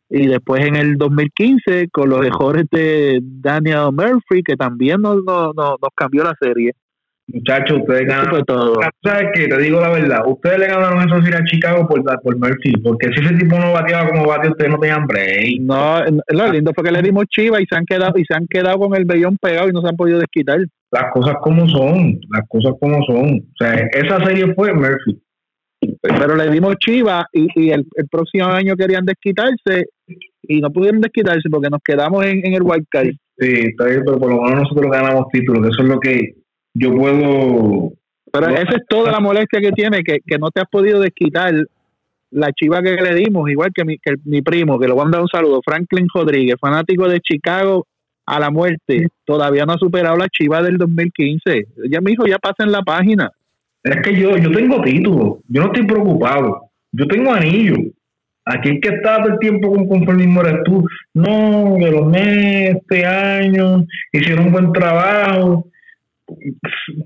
Y después en el 2015 con los mejores de Daniel Murphy, que también nos, nos, nos cambió la serie. Muchachos, ustedes ganaron. todo. ¿Sabes qué? Te digo la verdad. Ustedes le ganaron eso a Chicago por, por Murphy. Porque si ese tipo no bateaba como bate, ustedes no tenían break. No, lo lindo fue que le dimos chiva y se han quedado y se han quedado con el vellón pegado y no se han podido desquitar. Las cosas como son. Las cosas como son. O sea, esa serie fue Murphy. Pero le dimos chiva y, y el, el próximo año querían desquitarse y no pudieron desquitarse porque nos quedamos en, en el wild card. Sí, está bien, pero por lo menos nosotros ganamos títulos. que Eso es lo que yo puedo. Pero esa es toda la molestia que tiene, que, que no te has podido desquitar la chiva que le dimos, igual que mi, que mi primo, que le voy a mandar un saludo, Franklin Rodríguez, fanático de Chicago a la muerte, todavía no ha superado la chiva del 2015. Ya me dijo, ya pasa en la página. Es que yo, yo tengo títulos. Yo no estoy preocupado. Yo tengo anillo. Aquí el que está todo el tiempo con conformismo eres tú. No, que los Mets este año hicieron un buen trabajo.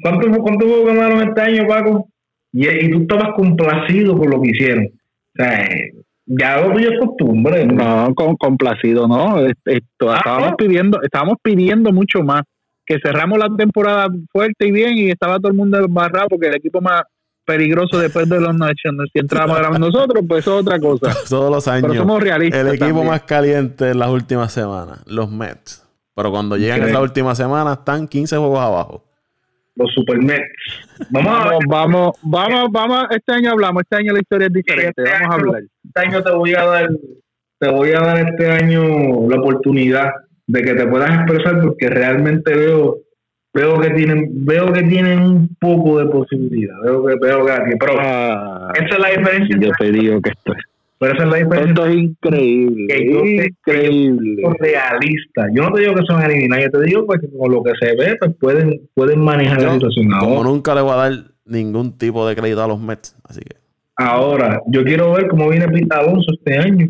¿Cuántos cuánto juegos ganaron este año, Paco? Y, y tú estabas complacido con lo que hicieron. O sea, ya lo tuyo es costumbre. ¿no? No, con, complacido, ¿no? Esto, Ah, estábamos ¿no? pidiendo, estábamos pidiendo mucho más. Que cerramos la temporada fuerte y bien y estaba todo el mundo embarrado porque el equipo más peligroso después de los Nationals, si entrábamos éramos nosotros, pues eso es otra cosa. (laughs) Todos los Pero años. somos realistas. El equipo también. más caliente en las últimas semanas, los Mets. Pero cuando llegan Ok. esa última semana, están 15 juegos abajo. Los Super Mets. Vamos a. Vamos, vamos, vamos, vamos, este año hablamos, este año la historia es diferente, Este vamos a año- hablar. este año te voy a dar te voy a dar este año la oportunidad de que te puedas expresar porque realmente veo veo que tienen veo que tienen un poco de posibilidad veo que veo que pero Ah, esa es la diferencia yo te digo que esto, pero esa es la diferencia esto es increíble, Que yo sé- increíble. realista yo no te digo que son eliminados yo te digo pues que con lo que se ve pues pueden pueden manejar la Yo, situación como ahora, nunca le voy a dar ningún tipo de crédito a los Mets. Así que. ahora yo quiero ver cómo viene Pita Alonso este año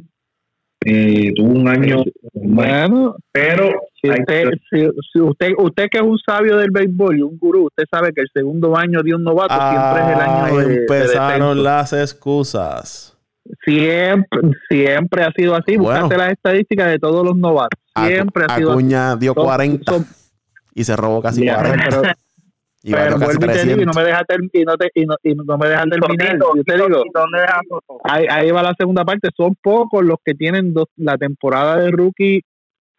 Eh, tuvo un año Bueno, pero si usted, que- si, si usted, usted que es un sabio del béisbol y un gurú, usted sabe que el segundo año de un novato siempre es el Ah, año de, de empezaron las excusas. Siempre, siempre ha sido así. Bueno. Buscaste las estadísticas de todos los novatos. Acu- Siempre ha sido así. Acuña dio Son- 40 son- y se robó casi Ya, 40. pero, (laughs) y pero casi y te digo, y no 300. me dejas ter- y no te- y no- y no me dejas terminar. Yo te digo, ahí, ahí va la segunda parte. Son pocos los que tienen dos- la temporada de rookie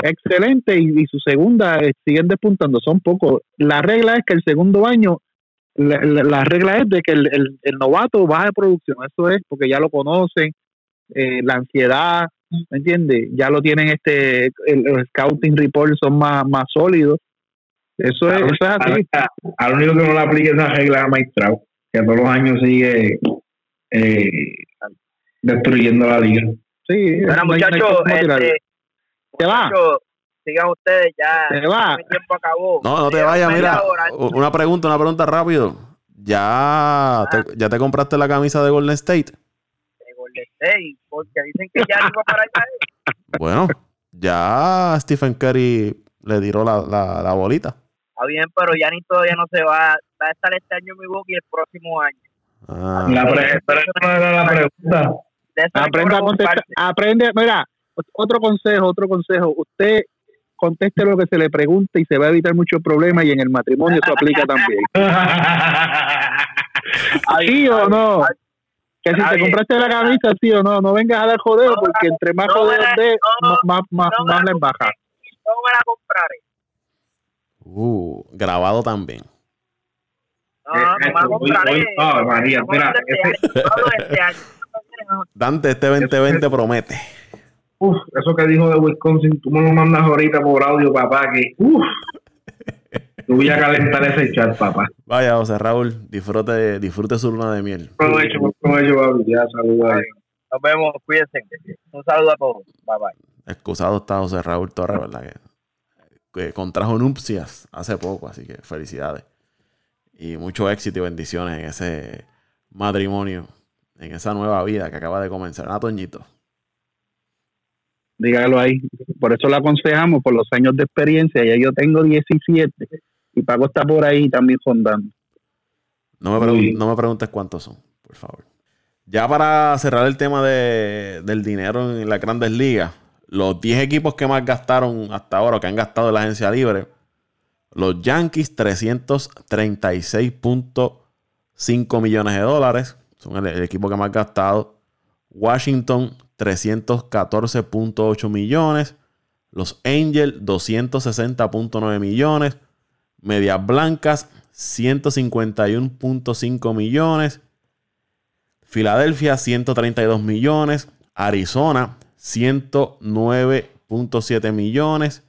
excelente y, y su segunda eh, siguen despuntando. Son pocos. La regla es que el segundo año, la, la- la regla es de que el, el- el novato baja de producción. Eso es porque ya lo conocen, eh, la ansiedad, ¿me entiendes? Ya lo tienen este, el, los scouting reports son más, más sólidos. Eso es, eso es así. A- único que no le aplique esa regla a Trout, que todos los años sigue eh, destruyendo la liga. Sí, Bueno, muchachos, este, ¿Te va? muchachos, sigan ustedes ya. ¿Te va? Mi tiempo acabó. No, no te vayas, mira. Una pregunta, una pregunta rápido. ¿Ya te, ya te compraste la camisa de Golden State? de Golden State, porque dicen que ya iba para allá. (laughs) Bueno, ya Stephen Curry le tiró la, la, la bolita. Está bien, pero Yanis todavía no se va. Va a estar este año en Milwaukee y el próximo año. Ah, La pre- pero esa no era la pregunta. De eso le Aprenda a contestar. Aprende, mira, otro consejo, otro consejo. Usted conteste lo que se le pregunte y se va a evitar muchos problemas y en el matrimonio eso aplica también. (laughs) ¿Sí o no? Que si te compraste la camisa, sí o no, no vengas a dar jodeo, No me la porque entre más no me jodeo de, no, más, más, más, no me más la les baja. No me la compraré. Uh, grabado también. No, no me la compraré. María. Dante, este 2020 promete. Uf, eso que dijo de Wisconsin, tú me lo mandas ahorita por audio, papá, que uf. (laughs) Yo voy a calentar ese chat, papá. Vaya, José Raúl, disfrute, disfrute su luna de miel. Provecho, provecho, papi. Ya, saludos. Nos vemos, cuídense. Un saludo a todos. Bye bye. Excusado está José Raúl Torres, ¿verdad? Que, que contrajo nupcias hace poco, así que felicidades. Y mucho éxito y bendiciones en ese matrimonio, en esa nueva vida que acaba de comenzar. ¿Ah, Toñito? Dígalo ahí. Por eso lo aconsejamos, por los años de experiencia. Ya yo tengo 17 y Paco está por ahí también fondando. No me, no me preguntes cuántos son, por favor. Ya para cerrar el tema de- del dinero en las grandes ligas, los 10 equipos que más gastaron hasta ahora, que han gastado en la agencia libre, los Yankees 336.5 millones de dólares, son el, el equipo que más ha gastado. Washington 314.8 millones. Los Angels 260.9 millones. Medias Blancas 151.5 millones. Filadelfia 132 millones. Arizona 109.7 millones.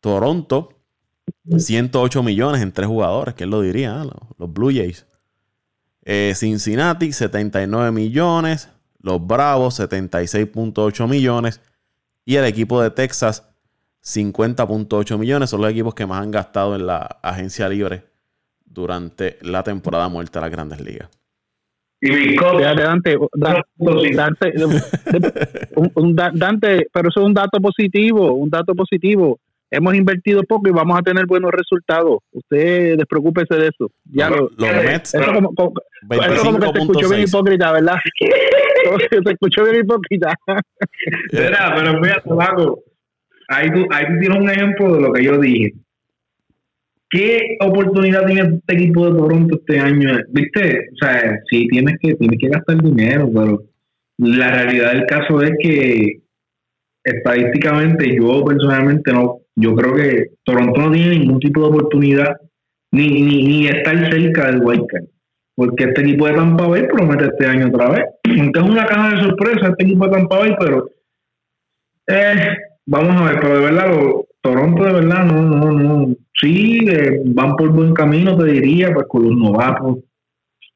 Toronto 108 millones en tres jugadores, ¿quién lo diría? Los, los Blue Jays. Eh, Cincinnati 79 millones. Los Bravos 76.8 millones. Y el equipo de Texas 50.8 millones. Son los equipos que más han gastado en la agencia libre durante la temporada muerta de las grandes ligas. Y Dante, Da- Dante, un- un da- Dante, pero eso es un dato positivo, un dato positivo. Hemos invertido poco y vamos a tener buenos resultados. Usted despreocúpese de eso. Ya lo, los Mets eso como, como- eso como que se escuchó bien 25.6. hipócrita, ¿verdad? (laughs) Se escuchó bien hipócrita. Mira, pero fíjate, Paco, ahí tú, ahí tú tienes un ejemplo de lo que yo dije. ¿Qué oportunidad tiene este equipo de Toronto este año? ¿Viste? O sea, sí, tienes que, tienes que gastar dinero, pero la realidad del caso es que estadísticamente yo personalmente no, yo creo que Toronto no tiene ningún tipo de oportunidad ni, ni, ni estar cerca del Wildcard. Porque este equipo de Tampa Bay promete este año otra vez. (clears throat) Aunque es una caja de sorpresa este equipo de Tampa Bay, pero eh, vamos a ver, pero de verdad, lo- Toronto de verdad no, no, no. Sí, eh, van por buen camino, te diría, pues con los novatos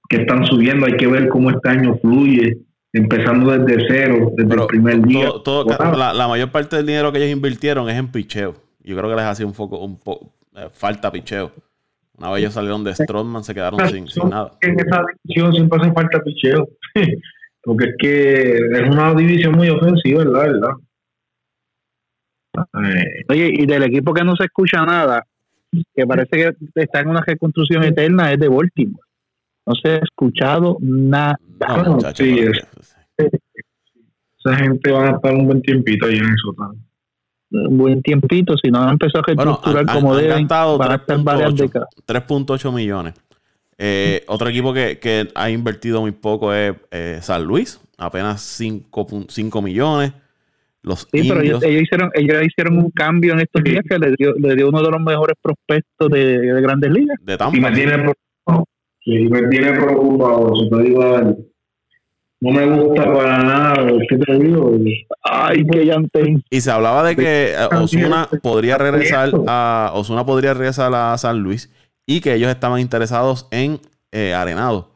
que están subiendo, hay que ver cómo este año fluye, empezando desde cero, desde Pero el primer día. todo- todo- Wow. la, la mayor parte del dinero que ellos invirtieron es en picheo. Yo creo que les hacía un poco, un po- eh, falta picheo. Una vez ellos salieron de Stroman, se quedaron sin, sin nada. En esa división siempre hace falta picheo. (laughs) Porque es que es una división muy ofensiva, ¿verdad? ¿verdad? Oye, y del equipo que no se escucha nada, que parece que está en una reconstrucción eterna, es de Baltimore. No se ha escuchado nada. No, sí, es- esa gente va a estar un buen tiempito ahí en eso. también. Un buen tiempito, si no han empezado a Bueno, reestructurar han, como han deben, van a estar varias 3.8 décadas. 3.8 millones. Eh, otro equipo que, que ha invertido muy poco es eh, San Luis, apenas 5.5 millones. Los Sí, pero ellos, indios, ellos hicieron ellos hicieron un cambio en estos días que le dio, le dio uno de los mejores prospectos de, de grandes ligas. de Y Tampa. me tiene. Sí, me tiene preocupado. Si te digo, no me gusta para nada. ¿Qué te digo? Ay, que ya Y se hablaba de que eh, Osuna También. podría regresar Eso. a Osuna podría regresar a San Luis y que ellos estaban interesados en eh, Arenado.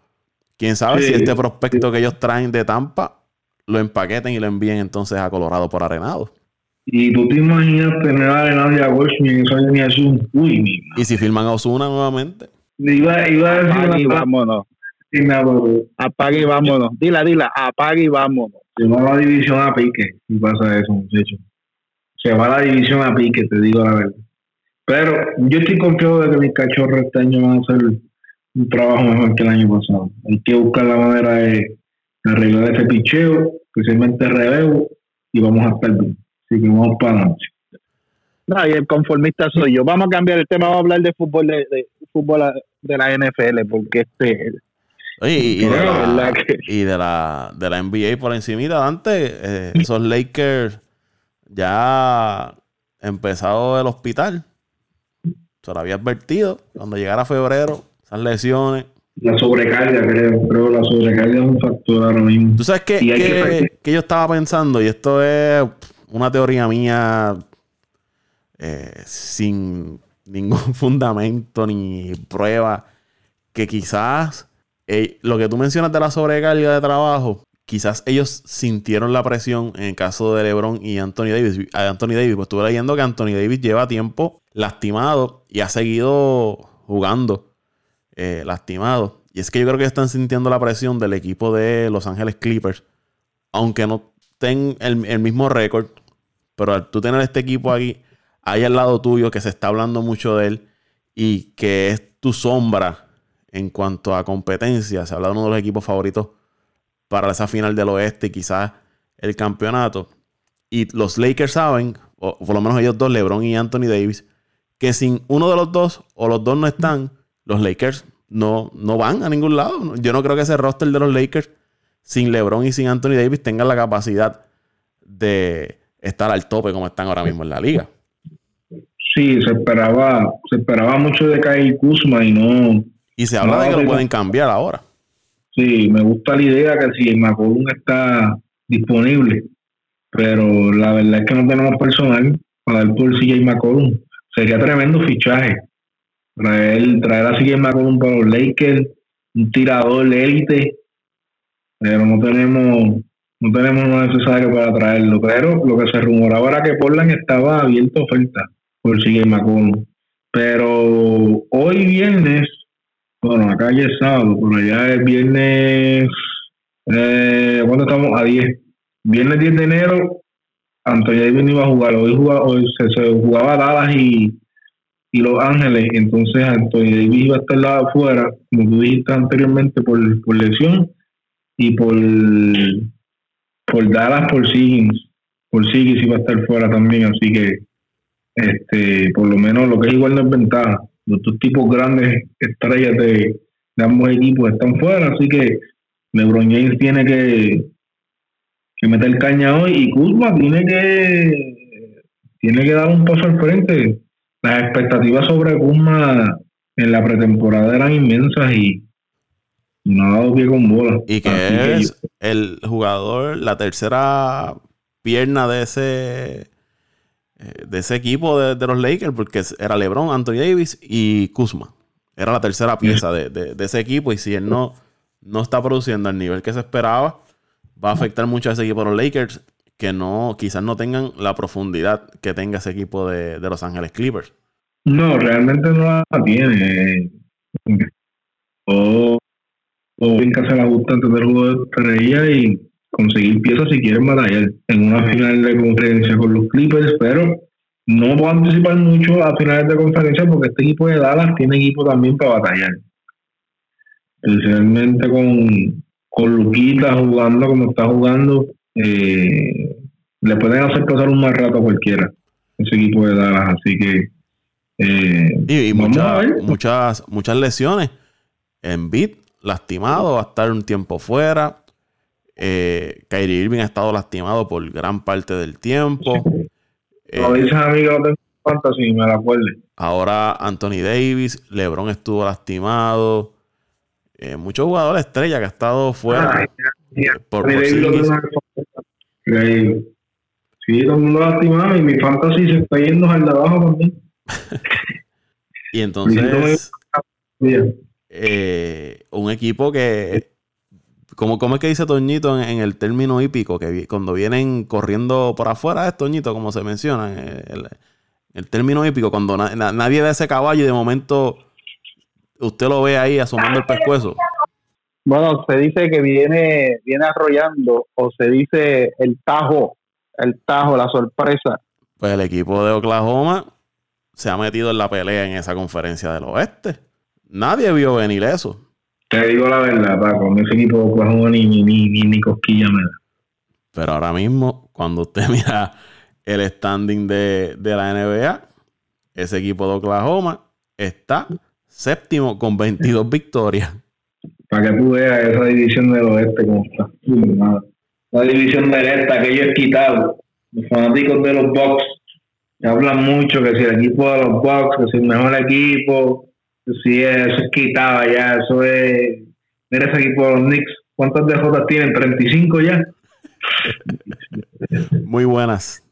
Quién sabe Sí. si este prospecto que ellos traen de Tampa lo empaqueten y lo envíen entonces a Colorado por Arenado. Y tú te imaginas tener a Arenal y a Goldschmidt en esa alineación. Uy, mi madre. Y si firman a Osuna nuevamente, Iba, iba a decir apague y una vámonos. Apague y vámonos. Dila, dila, apague y vámonos. se va la división a pique. Si pasa eso, muchacho. Se va la división a pique, te digo la verdad. Pero yo estoy confiado de que mis cachorros este año van a hacer un trabajo mejor que el año pasado. Hay que buscar la manera de arreglar ese picheo, especialmente relevo, y vamos a estar bien. Así que vamos para adelante. No, y el conformista soy yo. Vamos a cambiar el tema, vamos a hablar de fútbol de, de fútbol de la NFL, porque este y, de la, la, y de la, de la NBA por encimita, antes, eh, esos (laughs) Lakers ya empezado el hospital. Se lo había advertido cuando llegara febrero, esas lesiones. La sobrecarga, creo. Creo la sobrecarga es un factor ahora mismo. ¿Tú sabes qué, que, yo estaba pensando? Y esto es una teoría mía eh, sin ningún (laughs) fundamento ni prueba. Que quizás lo que tú mencionas de la sobrecarga de trabajo, quizás ellos sintieron la presión en el caso de LeBron y Anthony Davis. Anthony Davis, pues estuve leyendo que Anthony Davis lleva tiempo lastimado y ha seguido jugando eh, lastimado. Y es que yo creo que están sintiendo la presión del equipo de Los Ángeles Clippers, aunque no tengan el, mismo récord, pero al tú tener este equipo aquí, ahí al lado tuyo, que se está hablando mucho de él y que es tu sombra en cuanto a competencia, se habla de uno de los equipos favoritos para esa final del oeste y quizás el campeonato. Y los Lakers saben, o por lo menos ellos dos, LeBron y Anthony Davis, que sin uno de los dos o los dos no están, los Lakers no, no van a ningún lado. Yo no creo que ese roster de los Lakers, sin LeBron y sin Anthony Davis, tenga la capacidad de estar al tope como están ahora mismo en la liga. Sí, se esperaba, se esperaba mucho de Kyle Kuzma y no. Y se habla de que lo pueden cambiar ahora. Sí, me gusta la idea que si McCollum está disponible, pero la verdad es que no tenemos personal para dar por CJ McCollum. Sería tremendo fichaje. Traer, traer a CJ McCollum para los Lakers, un tirador élite, pero no tenemos no tenemos lo necesario para traerlo. Pero lo que se rumoraba era que Portland estaba abierto a oferta por CJ McCollum. Pero hoy viernes bueno, acá ya es sábado, pero allá es viernes. Eh, ¿Cuándo estamos? A 10. Viernes 10 de enero, Antonio Davis iba a jugar. Hoy, jugaba, hoy se, jugaba Dallas y, y Los Ángeles. Entonces, Antonio Davis iba a estar afuera, como tú dijiste anteriormente, por, por lesión y por, por Dallas, por Siggins. Por Siggins iba a estar fuera también. Así que, este por lo menos lo que es igual no es ventaja los dos tipos grandes estrellas de, ambos equipos están fuera, así que LeBron James tiene que, que meter caña hoy y Kuzma tiene que tiene que dar un paso al frente. Las expectativas sobre Kuzma en la pretemporada eran inmensas y no ha dado pie con bola. Y que es el jugador, la tercera pierna de ese eh, de ese equipo de, los Lakers, porque era LeBron, Anthony Davis y Kuzma. Era la tercera pieza de, ese equipo y si él no, no está produciendo al nivel que se esperaba, va a afectar mucho a ese equipo de los Lakers que no, quizás no tengan la profundidad que tenga ese equipo de, Los Ángeles Clippers. No, realmente no la tiene. O, o bien que se la gusta antes del juego de estrella y conseguir piezas si quieren batallar en una final de conferencia con los Clippers, pero no puedo anticipar mucho a finales de conferencia porque este equipo de Dallas tiene equipo también para batallar. Especialmente con, con Luquita jugando como está jugando, eh, le pueden hacer pasar un mal rato a cualquiera, ese equipo de Dallas, así que... Eh, y, muchas, muchas lesiones. En beat, lastimado, va a estar un tiempo fuera. Eh, Kyrie Irving ha estado lastimado por gran parte del tiempo. Eh, dices fantasy, me la Ahora Anthony Davis, LeBron estuvo lastimado. Eh, muchos jugadores estrella que ha estado fuera. por, sí, todo el mundo lastimado y mi fantasy se está yendo al de abajo también. (laughs) y entonces, (laughs) eh, un equipo que ¿Cómo, ¿Cómo, es que dice Toñito en, el término hípico? Que cuando vienen corriendo por afuera es Toñito, como se menciona. El, el término hípico, cuando nadie ve ese caballo y de momento usted lo ve ahí asomando el pescuezo. Bueno, se dice que viene, viene arrollando, o se dice el tajo, el tajo, la sorpresa. Pues el equipo de Oklahoma se ha metido en la pelea en esa conferencia del oeste. Nadie vio venir eso. Te digo la verdad, Paco, ese equipo de ni, ni, ni, ni cosquilla me da. Pero ahora mismo, cuando usted (laughs) mira el standing de, la NBA, ese equipo de Oklahoma está séptimo con 22 victorias. para que tú veas esa división del oeste como está. La división del este, aquello es quitado. Los fanáticos de los Bucks hablan mucho que si el equipo de los Bucks, que si el mejor equipo, si eso es quitado ya, eso es. Mira ese equipo de los Knicks, ¿cuántas derrotas tienen? ¿35 ya? Muy buenas.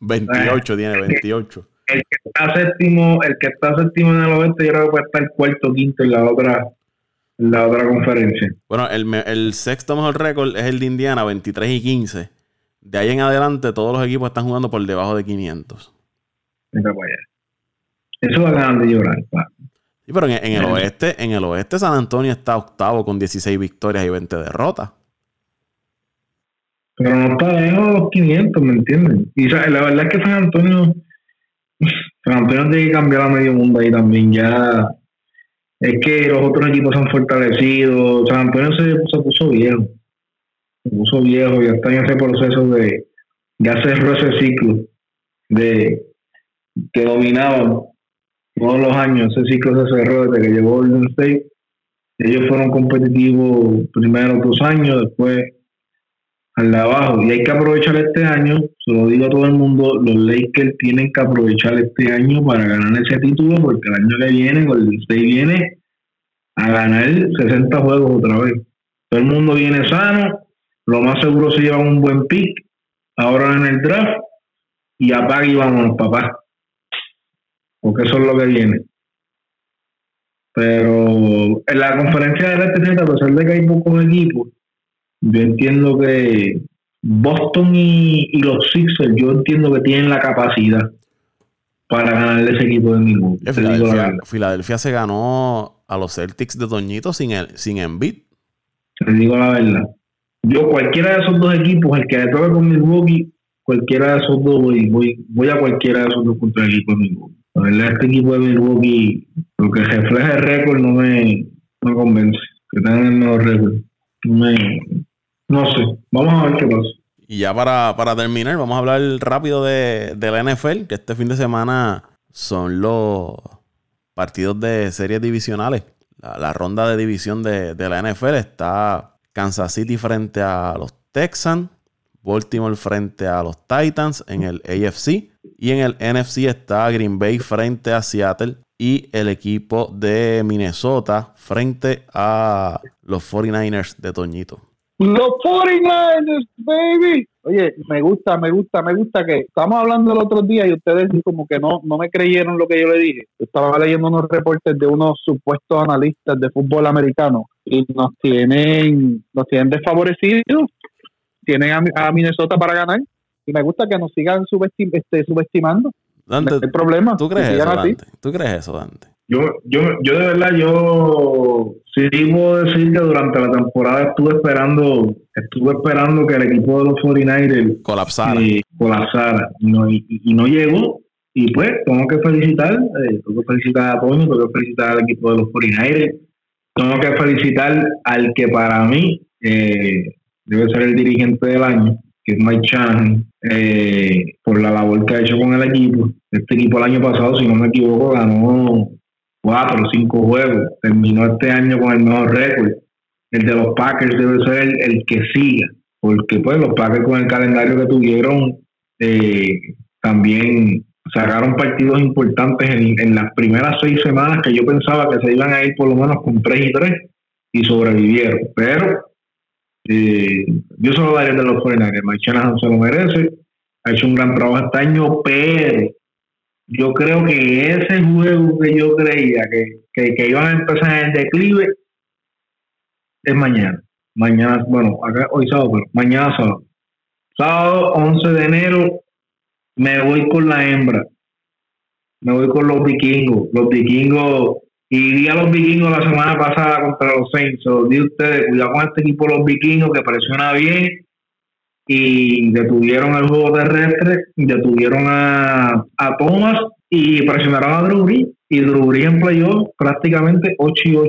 28 tiene, 28. El que está séptimo, el que está séptimo en el oeste, yo creo que puede estar cuarto quinto en la otra, en la otra conferencia. Bueno, el, el sexto mejor récord es el de Indiana, 23 y 15. De ahí en adelante, todos los equipos están jugando por debajo de 500. Mira para allá. Eso va de llorar. Sí, pero en, en el oeste, en el oeste, San Antonio está octavo con 16 victorias y 20 derrotas. Pero no está lejos de los 500, ¿me entienden? Y la verdad es que San Antonio, San Antonio tiene que cambiar a medio mundo ahí también. Ya es que los otros equipos se han fortalecido. San Antonio se, se puso viejo. Se puso viejo, ya está en ese proceso de ya cerró ese ciclo de que dominaban todos los años. Ese ciclo se cerró desde que llegó Golden State. Ellos fueron competitivos primero dos años, después al de abajo. Y hay que aprovechar este año, se lo digo a todo el mundo, los Lakers tienen que aprovechar este año para ganar ese título, porque el año que viene, Golden State viene a ganar 60 juegos otra vez. Todo el mundo viene sano, lo más seguro se lleva un buen pick, ahora en el draft, y apaga y vámonos, papá. Porque eso es lo que viene. Pero en la conferencia de la TZ, a pesar de que hay pocos equipos, yo entiendo que Boston y, y los Sixers, yo entiendo que tienen la capacidad para ganarle ese equipo de Milwaukee. Filadelfia, se ganó a los Celtics de Toñito sin, el, sin Embiid. Te digo la verdad. Yo, cualquiera de esos dos equipos, el que le toque con Milwaukee, cualquiera de esos dos, voy, voy, voy a cualquiera de esos dos contra el equipo de Milwaukee. La verdad, este equipo de Milwaukee, lo que refleja el récord no me, no convence. Que tengan el mejor récord. Me- no sé. Vamos a ver qué pasa. Y ya para, para terminar, vamos a hablar rápido de, de la NFL, que este fin de semana son los partidos de series divisionales. La, la ronda de división de, de la NFL está Kansas City frente a los Texans, Baltimore frente a los Titans en el AFC y en el NFC está Green Bay frente a Seattle y el equipo de Minnesota frente a los 49ers de Toñito. Los 49ers, baby. Oye, me gusta, me gusta, me gusta que estamos hablando el otro día y ustedes como que no, no me creyeron lo que yo le dije. Estaba leyendo unos reportes de unos supuestos analistas de fútbol americano y nos tienen, nos tienen desfavorecidos. Tienen a, a Minnesota para ganar y me gusta que nos sigan subestim- este, subestimando. Dante, No hay problema. ¿tú crees eso. Dante? ¿Tú crees eso, Dante? Yo, yo, yo de verdad, yo sí puedo decir que durante la temporada estuve esperando, estuve esperando que el equipo de los 49ers Colapsar. eh, colapsara y no, y, y no llegó. Y pues tengo que felicitar, eh, tengo que felicitar a Toño, tengo que felicitar al equipo de los 49ers, tengo que felicitar al que para mí eh, debe ser el dirigente del año, que es Mike Shanahan, eh, por la labor que ha hecho con el equipo. Este equipo el año pasado, si no me equivoco, ganó cuatro o cinco juegos. Terminó este año con el mejor récord. El de los Packers debe ser el, el que siga, porque pues los Packers con el calendario que tuvieron eh, también sacaron partidos importantes en, en las primeras seis semanas que yo pensaba que se iban a ir por lo menos con tres y tres y sobrevivieron. Pero eh, yo solo daría de los 49ers. Mike Shanahan se lo merece. Ha hecho un gran trabajo este año, pero yo creo que ese juego que yo creía que, que, que iban a empezar en declive es mañana. Mañana, bueno, acá hoy sábado, pero mañana sábado. Sábado 11 de enero me voy con la hembra. Me voy con los vikingos. Los vikingos, y vi a los vikingos la semana pasada contra los Saints. Di ustedes, cuidado con este equipo los vikingos que presiona bien y detuvieron el juego terrestre, detuvieron a, a Thomas y presionaron a Drew Brees. Y Drew Brees en playoff prácticamente 8 y 8.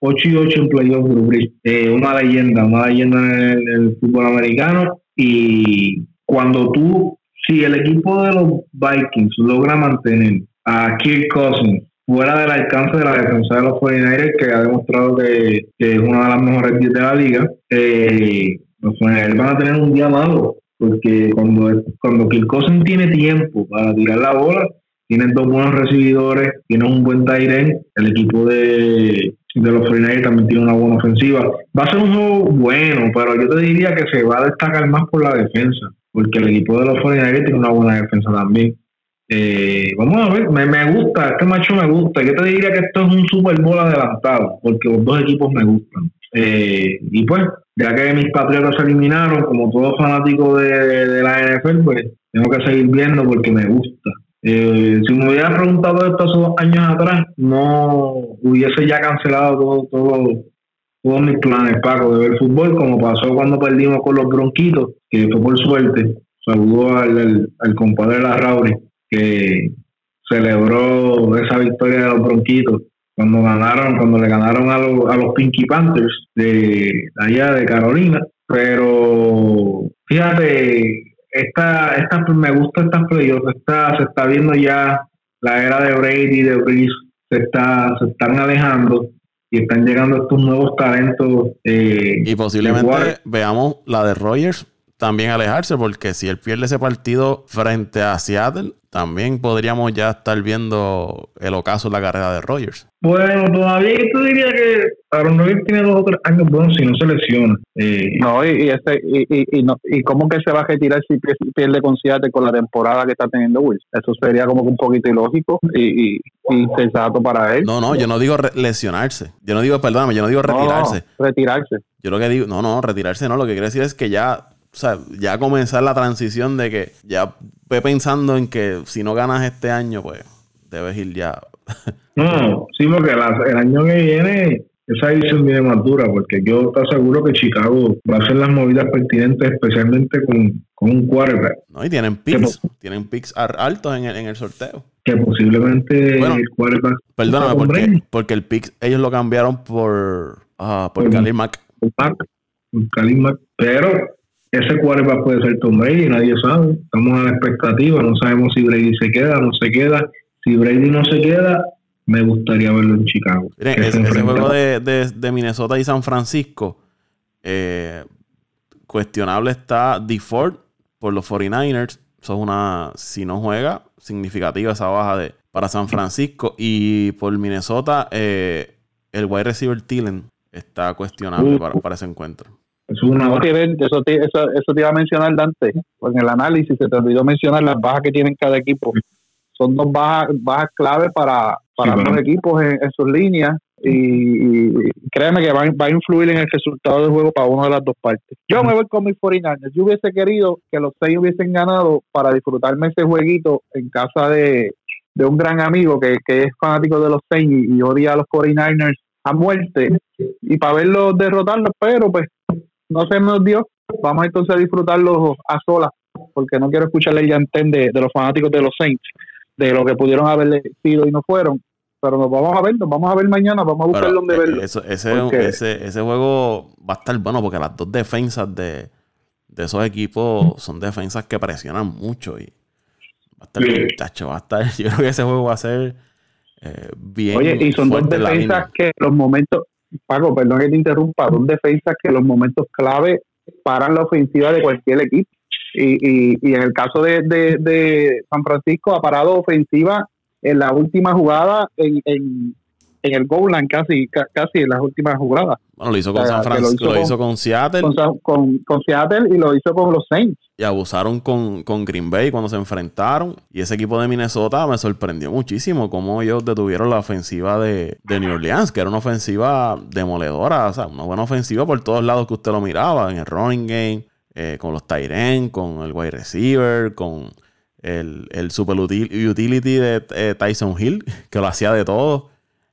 8 y 8 en playoff Drew Brees. Eh, una leyenda, una leyenda en el, en el fútbol americano. Y cuando tú, si el equipo de los Vikings logra mantener a Kirk Cousins fuera del alcance de la defensa de los 49ers, que ha demostrado que, es una de las mejores 10 de la liga. Eh, los 49ers van a tener un día malo, porque cuando, cuando Kirk tiene tiempo para tirar la bola, tienen dos buenos recibidores, tienen un buen Tyren, el equipo de, de los 49ers también tiene una buena ofensiva. Va a ser un juego bueno, pero yo te diría que se va a destacar más por la defensa, porque el equipo de los 49ers tiene una buena defensa también. Eh, vamos a ver, me, gusta, este macho me gusta. Yo te diría que esto es un Super Bowl adelantado, porque los dos equipos me gustan. Eh, y pues, ya que mis patriotas se eliminaron, como todo fanático de, la NFL, pues tengo que seguir viendo porque me gusta. Eh, si me hubieran preguntado esto hace dos años atrás, no hubiese ya cancelado todo, todo, todos mis planes, Paco, de ver fútbol, como pasó cuando perdimos con los bronquitos, que fue por suerte. Saludo al, al, compadre de la que celebró esa victoria de los Bronquitos cuando ganaron, cuando le ganaron a los, a los Pinky Panthers de, allá de Carolina. Pero fíjate, esta, esta me gusta esta playoffs, está, se está viendo ya la era de Brady, de Breeze, se está, se están alejando y están llegando estos nuevos talentos. Eh, y posiblemente veamos la de Rogers también alejarse, porque si él pierde ese partido frente a Seattle, también podríamos ya estar viendo el ocaso en la carrera de Rogers. Bueno, todavía yo diría que Aaron Rodgers tiene dos o tres años buenos si no se lesiona. Eh, no, y, este, y, y, no, y cómo que se va a retirar si pierde con Seattle con la temporada que está teniendo Wills. Eso sería como un poquito ilógico y, y, insensato para él. No, no, yo no digo lesionarse. Yo no digo, perdóname, yo no digo retirarse. retirarse. Yo lo que digo, no, no, retirarse no. Lo que quiero decir es que ya o sea, ya comenzar la transición de que ya ve pensando en que si no ganas este año, pues debes ir ya. (laughs) no, sí, porque el año que viene esa edición viene más dura, porque yo estoy seguro que Chicago va a hacer las movidas pertinentes, especialmente con, un quarterback. No, y tienen picks, tienen picks altos en el, en el sorteo. Que posiblemente el quarterback. Perdóname, porque, porque el pick ellos lo cambiaron por, uh, por, por Mack. Por Mack. Pero ese quarterback puede ser Tom Brady, nadie sabe. Estamos a la expectativa, no sabemos si Brady se queda, no se queda. Si Brady no se queda, me gustaría verlo en Chicago. ese, juego de, Minnesota y San Francisco, eh, cuestionable está DeFord por los 49ers. Eso es una, si no juega, significativa esa baja de, para San Francisco. Y por Minnesota, eh, el wide receiver Tillen está cuestionable para, para ese encuentro. Eso, te, eso, te iba a mencionar Dante, pues en el análisis se te olvidó mencionar las bajas que tienen cada equipo. Son dos bajas, bajas clave para, para los equipos en, sus líneas y, créeme que va, va, a influir en el resultado del juego para una de las dos partes. Yo me voy con mis 49 Yo hubiese querido que los seis hubiesen ganado para disfrutarme ese jueguito en casa de, un gran amigo que, es fanático de los seis y, y odia a los 49ers a muerte. Y para verlos derrotarlos, pero pues no se nos dio. Vamos entonces a disfrutarlo a solas, porque no quiero escucharle ya entiende de los fanáticos de los Saints, de lo que pudieron haber sido y no fueron. Pero nos vamos a ver, nos vamos a ver mañana, vamos a buscar donde eh, verlo. ese, ese, ese juego va a estar bueno porque las dos defensas de, de esos equipos son defensas que presionan mucho y va a estar bien, chacho, va a estar, (laughs) yo creo que ese juego va a ser eh, bien. Oye, y son dos defensas que los momentos, Paco, perdón que te interrumpa, dos defensas que en los momentos clave paran la ofensiva de cualquier equipo. Y, y, en el caso de, de, San Francisco ha parado ofensiva en la última jugada en, en, en el goal line casi, casi en las últimas jugadas. Bueno, lo hizo con San Francisco, lo, hizo, con, Seattle. Con, con, Seattle y lo hizo con los Saints. Y abusaron con, con, Green Bay cuando se enfrentaron. Y ese equipo de Minnesota me sorprendió muchísimo cómo ellos detuvieron la ofensiva de, de New Orleans, que era una ofensiva demoledora, o sea, una buena ofensiva por todos lados que usted lo miraba, en el running game, eh, con los Tyren, con el wide receiver, con el, el super utility de eh, Tyson Hill, (laughs) que lo hacía de todo.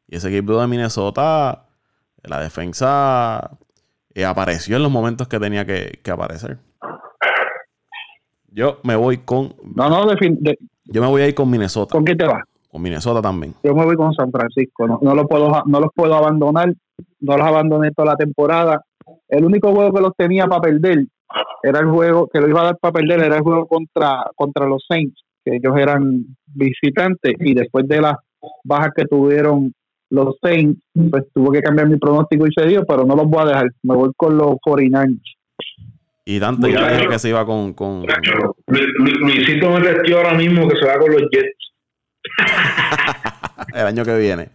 Y ese equipo de Minnesota, la defensa eh, apareció en los momentos que tenía que, aparecer. Yo me voy con. No, no, yo me voy a ir con Minnesota. ¿Con quién te vas? Con Minnesota también. Yo me voy con San Francisco. No, lo puedo, no los puedo abandonar. No los abandoné toda la temporada. El único juego que los tenía para perder era el juego que lo iba a dar para perder, era el juego contra, contra los Saints, que ellos eran visitantes. Y después de la bajas que tuvieron los Saints, pues tuvo que cambiar mi pronóstico y se dio, pero no los voy a dejar. Me voy con los 49ers. Y Dante ya dijo que se iba con. con... Luisito me restió ahora mismo que se va con los Jets. (laughs) el año que viene.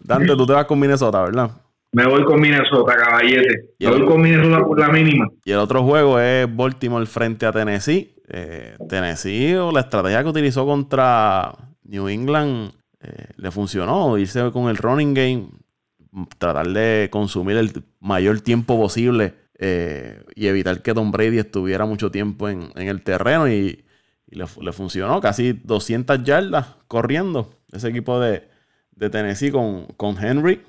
Dante, tú te vas con Minnesota, ¿verdad? Me voy con Minnesota, caballete. Me voy con Minnesota por la mínima. Y el otro juego es Baltimore frente a Tennessee. Eh, Tennessee, o la estrategia que utilizó contra New England, eh, le funcionó. Irse con el running game, tratar de consumir el mayor tiempo posible eh, y evitar que Tom Brady estuviera mucho tiempo en, el terreno. Y, le, funcionó casi 200 yardas corriendo. Ese equipo de, Tennessee con, con Henry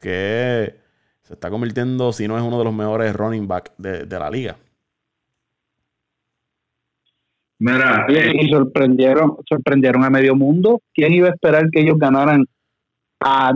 que se está convirtiendo, si no es uno de los mejores running back de, la liga. Mira, y sorprendieron, sorprendieron a medio mundo. ¿Quién iba a esperar que ellos ganaran a,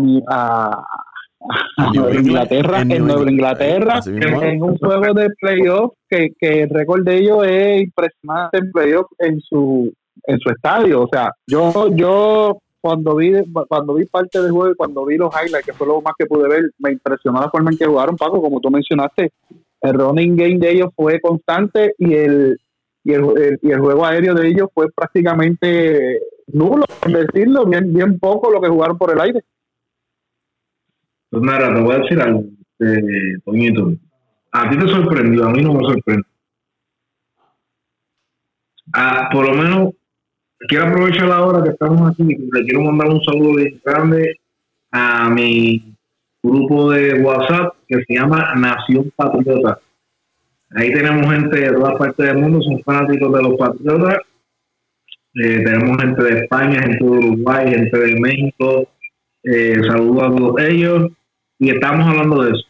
Inglaterra, en, Nueva Inglaterra, en, un juego de playoff que, que el récord de ellos es impresionante en playoff en su en su estadio. O sea, yo yo cuando vi cuando vi parte del juego y cuando vi los highlights, que fue lo más que pude ver, me impresionó la forma en que jugaron, Paco, como tú mencionaste, el running game de ellos fue constante y el y el, y el juego aéreo de ellos fue prácticamente nulo, por decirlo, bien, bien poco lo que jugaron por el aire. Pues nada, te voy a decir algo, eh, A ti te sorprendió, a mí no me sorprendió. Ah, por lo menos quiero aprovechar la hora que estamos aquí le quiero mandar un saludo bien grande a mi grupo de WhatsApp que se llama Nación Patriota. Ahí tenemos gente de todas partes del mundo, son fanáticos de los patriotas. Eh, tenemos gente de España, gente de Uruguay, gente de México. Eh, saludos a todos ellos. Y estamos hablando de eso.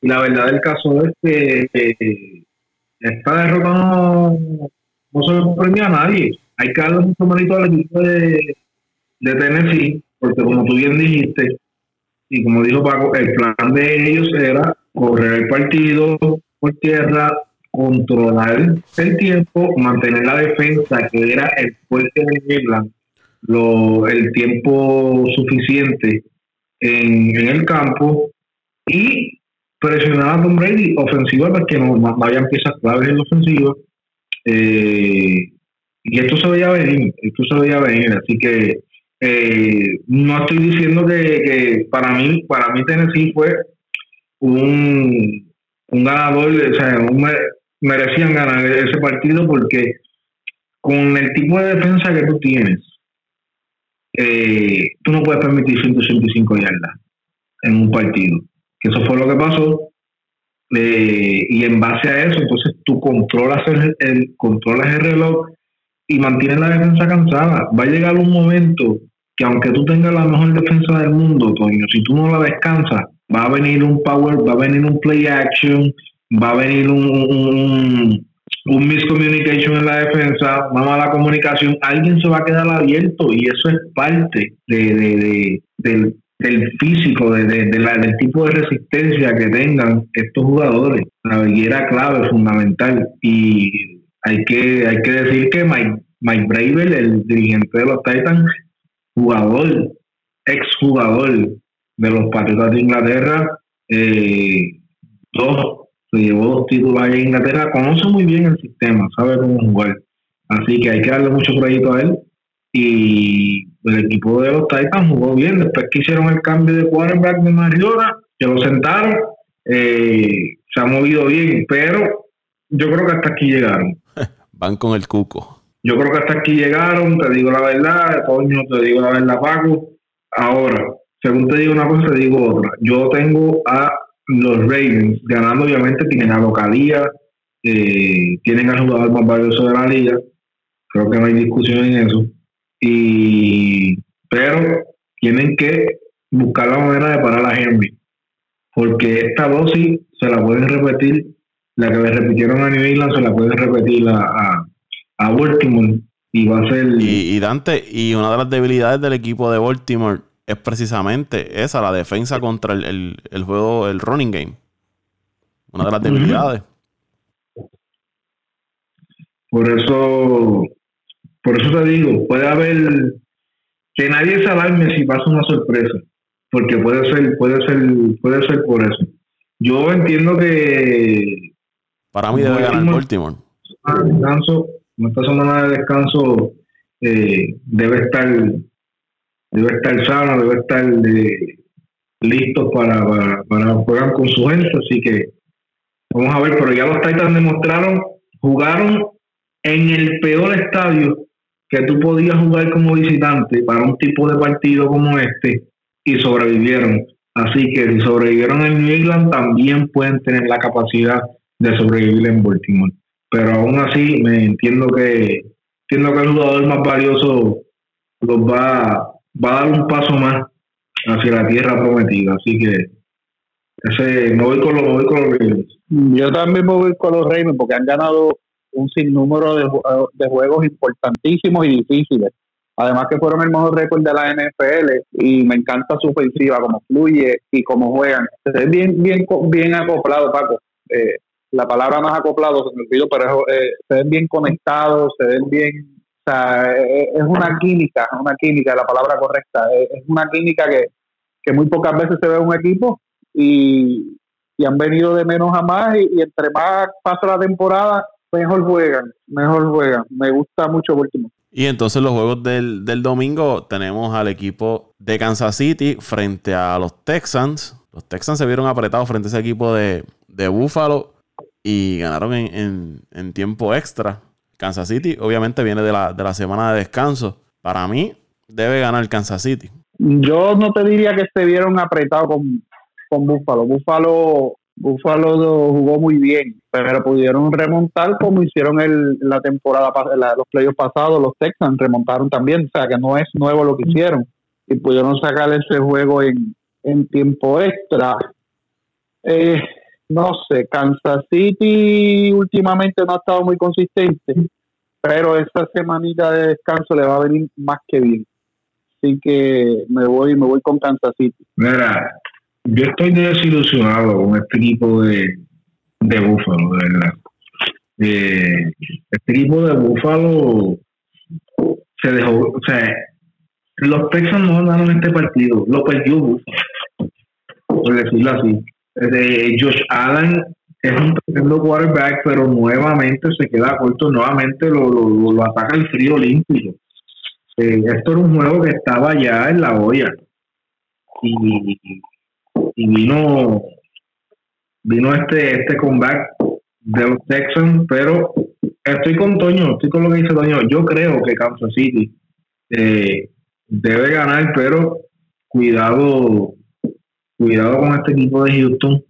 Y la verdad del caso es que esta derrota no, no sorprendió a nadie hay que darle mucho mérito al equipo de, de Tennessee, porque como tú bien dijiste, y como dijo Paco, el plan de ellos era correr el partido por tierra, controlar el tiempo, mantener la defensa, que era el fuerte de lo, el tiempo suficiente en, el campo y presionar a Tom Brady ofensiva porque no, no habían piezas claves en la ofensiva. Eh, y esto se veía venir, esto se veía venir, así que eh, no estoy diciendo que, para mí, para mí Tennessee fue un, un ganador, o sea, merecían ganar ese partido porque con el tipo de defensa que tú tienes, eh, tú no puedes permitir 185 yardas en un partido. Que eso fue lo que pasó. Eh, y en base a eso, entonces tú controlas el, controlas el reloj y mantiene la defensa cansada. Va a llegar un momento que aunque tú tengas la mejor defensa del mundo, Toño, si tú no la descansas, va a venir un power, va a venir un play action, va a venir un, un, un miscommunication en la defensa, una mala comunicación, alguien se va a quedar abierto y eso es parte de, del, del, físico, de, del tipo de resistencia que tengan estos jugadores. La era clave, fundamental. Y hay que, hay que decir que Mike, Mike el dirigente de los Titans, jugador, exjugador de los Patriotas de Inglaterra, eh, dos, se llevó dos títulos allá en Inglaterra, conoce muy bien el sistema, sabe cómo jugar. Así que hay que darle mucho crédito a él. Y el equipo de los Titans jugó bien. Después que hicieron el cambio de quarterback de Mariota, que lo sentaron, eh, se ha movido bien, pero yo creo que hasta aquí llegaron. (laughs) Van con el cuco. Yo creo que hasta aquí llegaron, te digo la verdad, coño, te digo la verdad, Paco. Ahora, según te digo una cosa, te digo otra. Yo tengo a los Ravens ganando, obviamente, tienen a localía, eh, tienen al jugador más valioso de la liga. Creo que no hay discusión en eso. Y, pero tienen que buscar la manera de parar a Henry. Porque esta dosis se la pueden repetir la que le repitieron a New England se la puede repetir a, a, Baltimore y va a ser... Y, Dante, y una de las debilidades del equipo de Baltimore es precisamente esa, la defensa contra el, juego, el running game. Una de las debilidades. Por eso, por eso te digo, puede haber que nadie se alarme si pasa una sorpresa, porque puede ser, puede ser, puede ser por eso. Yo entiendo que para mí debe ganar Baltimore. Descanso, esta semana de descanso eh, debe estar debe estar sano, debe estar eh, listo para, para, jugar con su gente, así que vamos a ver, pero ya los Titans demostraron, jugaron en el peor estadio que tú podías jugar como visitante para un tipo de partido como este y sobrevivieron. Así que si sobrevivieron en New England, también pueden tener la capacidad de sobrevivir en Baltimore. Pero aún así, me entiendo que entiendo que el jugador más valioso los va, va a dar un paso más hacia la tierra prometida. Así que ese, me voy con los, me voy con los Yo también me voy con los Reyes porque han ganado un sinnúmero de, de juegos importantísimos y difíciles. Además que fueron el mejor récord de la NFL y me encanta su ofensiva, cómo fluye y cómo juegan. Es bien, bien, bien acoplado, Paco. Eh, la palabra más acoplado, se me olvidó, pero eh, se ven bien conectados, se ven bien, o sea, eh, es una química, una química, la palabra correcta, es una química que, que muy pocas veces se ve en un equipo y, y han venido de menos a más y, entre más pasa la temporada, mejor juegan, mejor juegan. Me gusta mucho último. Y entonces los juegos del, del, domingo tenemos al equipo de Kansas City frente a los Texans. Los Texans se vieron apretados frente a ese equipo de, de Buffalo y ganaron en, en, tiempo extra. Kansas City obviamente viene de la, de la semana de descanso. Para mí debe ganar Kansas City. Yo no te diría que se vieron apretados con, con Buffalo. Buffalo, Buffalo jugó muy bien, pero pudieron remontar como hicieron el, la temporada, los playoffs pasados, los Texans remontaron también, o sea que no es nuevo lo que hicieron y pudieron sacar ese juego en, en tiempo extra. Eh, no sé, Kansas City últimamente no ha estado muy consistente, pero esta semanita de descanso le va a venir más que bien. Así que me voy, me voy con Kansas City. Mira, yo estoy desilusionado con este equipo de, de Búfalo, de verdad. Eh, este equipo de Búfalo se dejó, o sea, los Texans no ganaron este partido, lo perdió Búfalo, por decirlo así de Josh Allen es un tremendo quarterback, pero nuevamente se queda corto, nuevamente lo, lo, ataca el frío olímpico. Eh, esto era un juego que estaba ya en la olla. Y, y vino vino este este comeback de los Texans, pero estoy con Toño, estoy con lo que dice Toño. Yo creo que Kansas City eh, debe ganar, pero cuidado cuidado con este equipo de Houston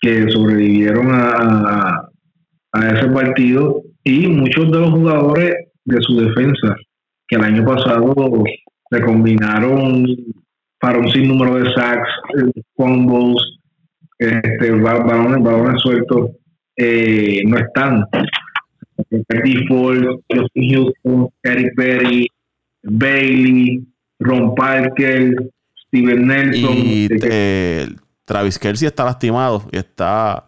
que sobrevivieron a, a, ese partido y muchos de los jugadores de su defensa que el año pasado se combinaron para un sinnúmero de sacks, combos, este, balones, balones sueltos, eh, no están. Eddie Ford, Houston, Eric Perry, Bailey, Ron Parker, Steven Nelson. Y Travis Kelsey está lastimado y está.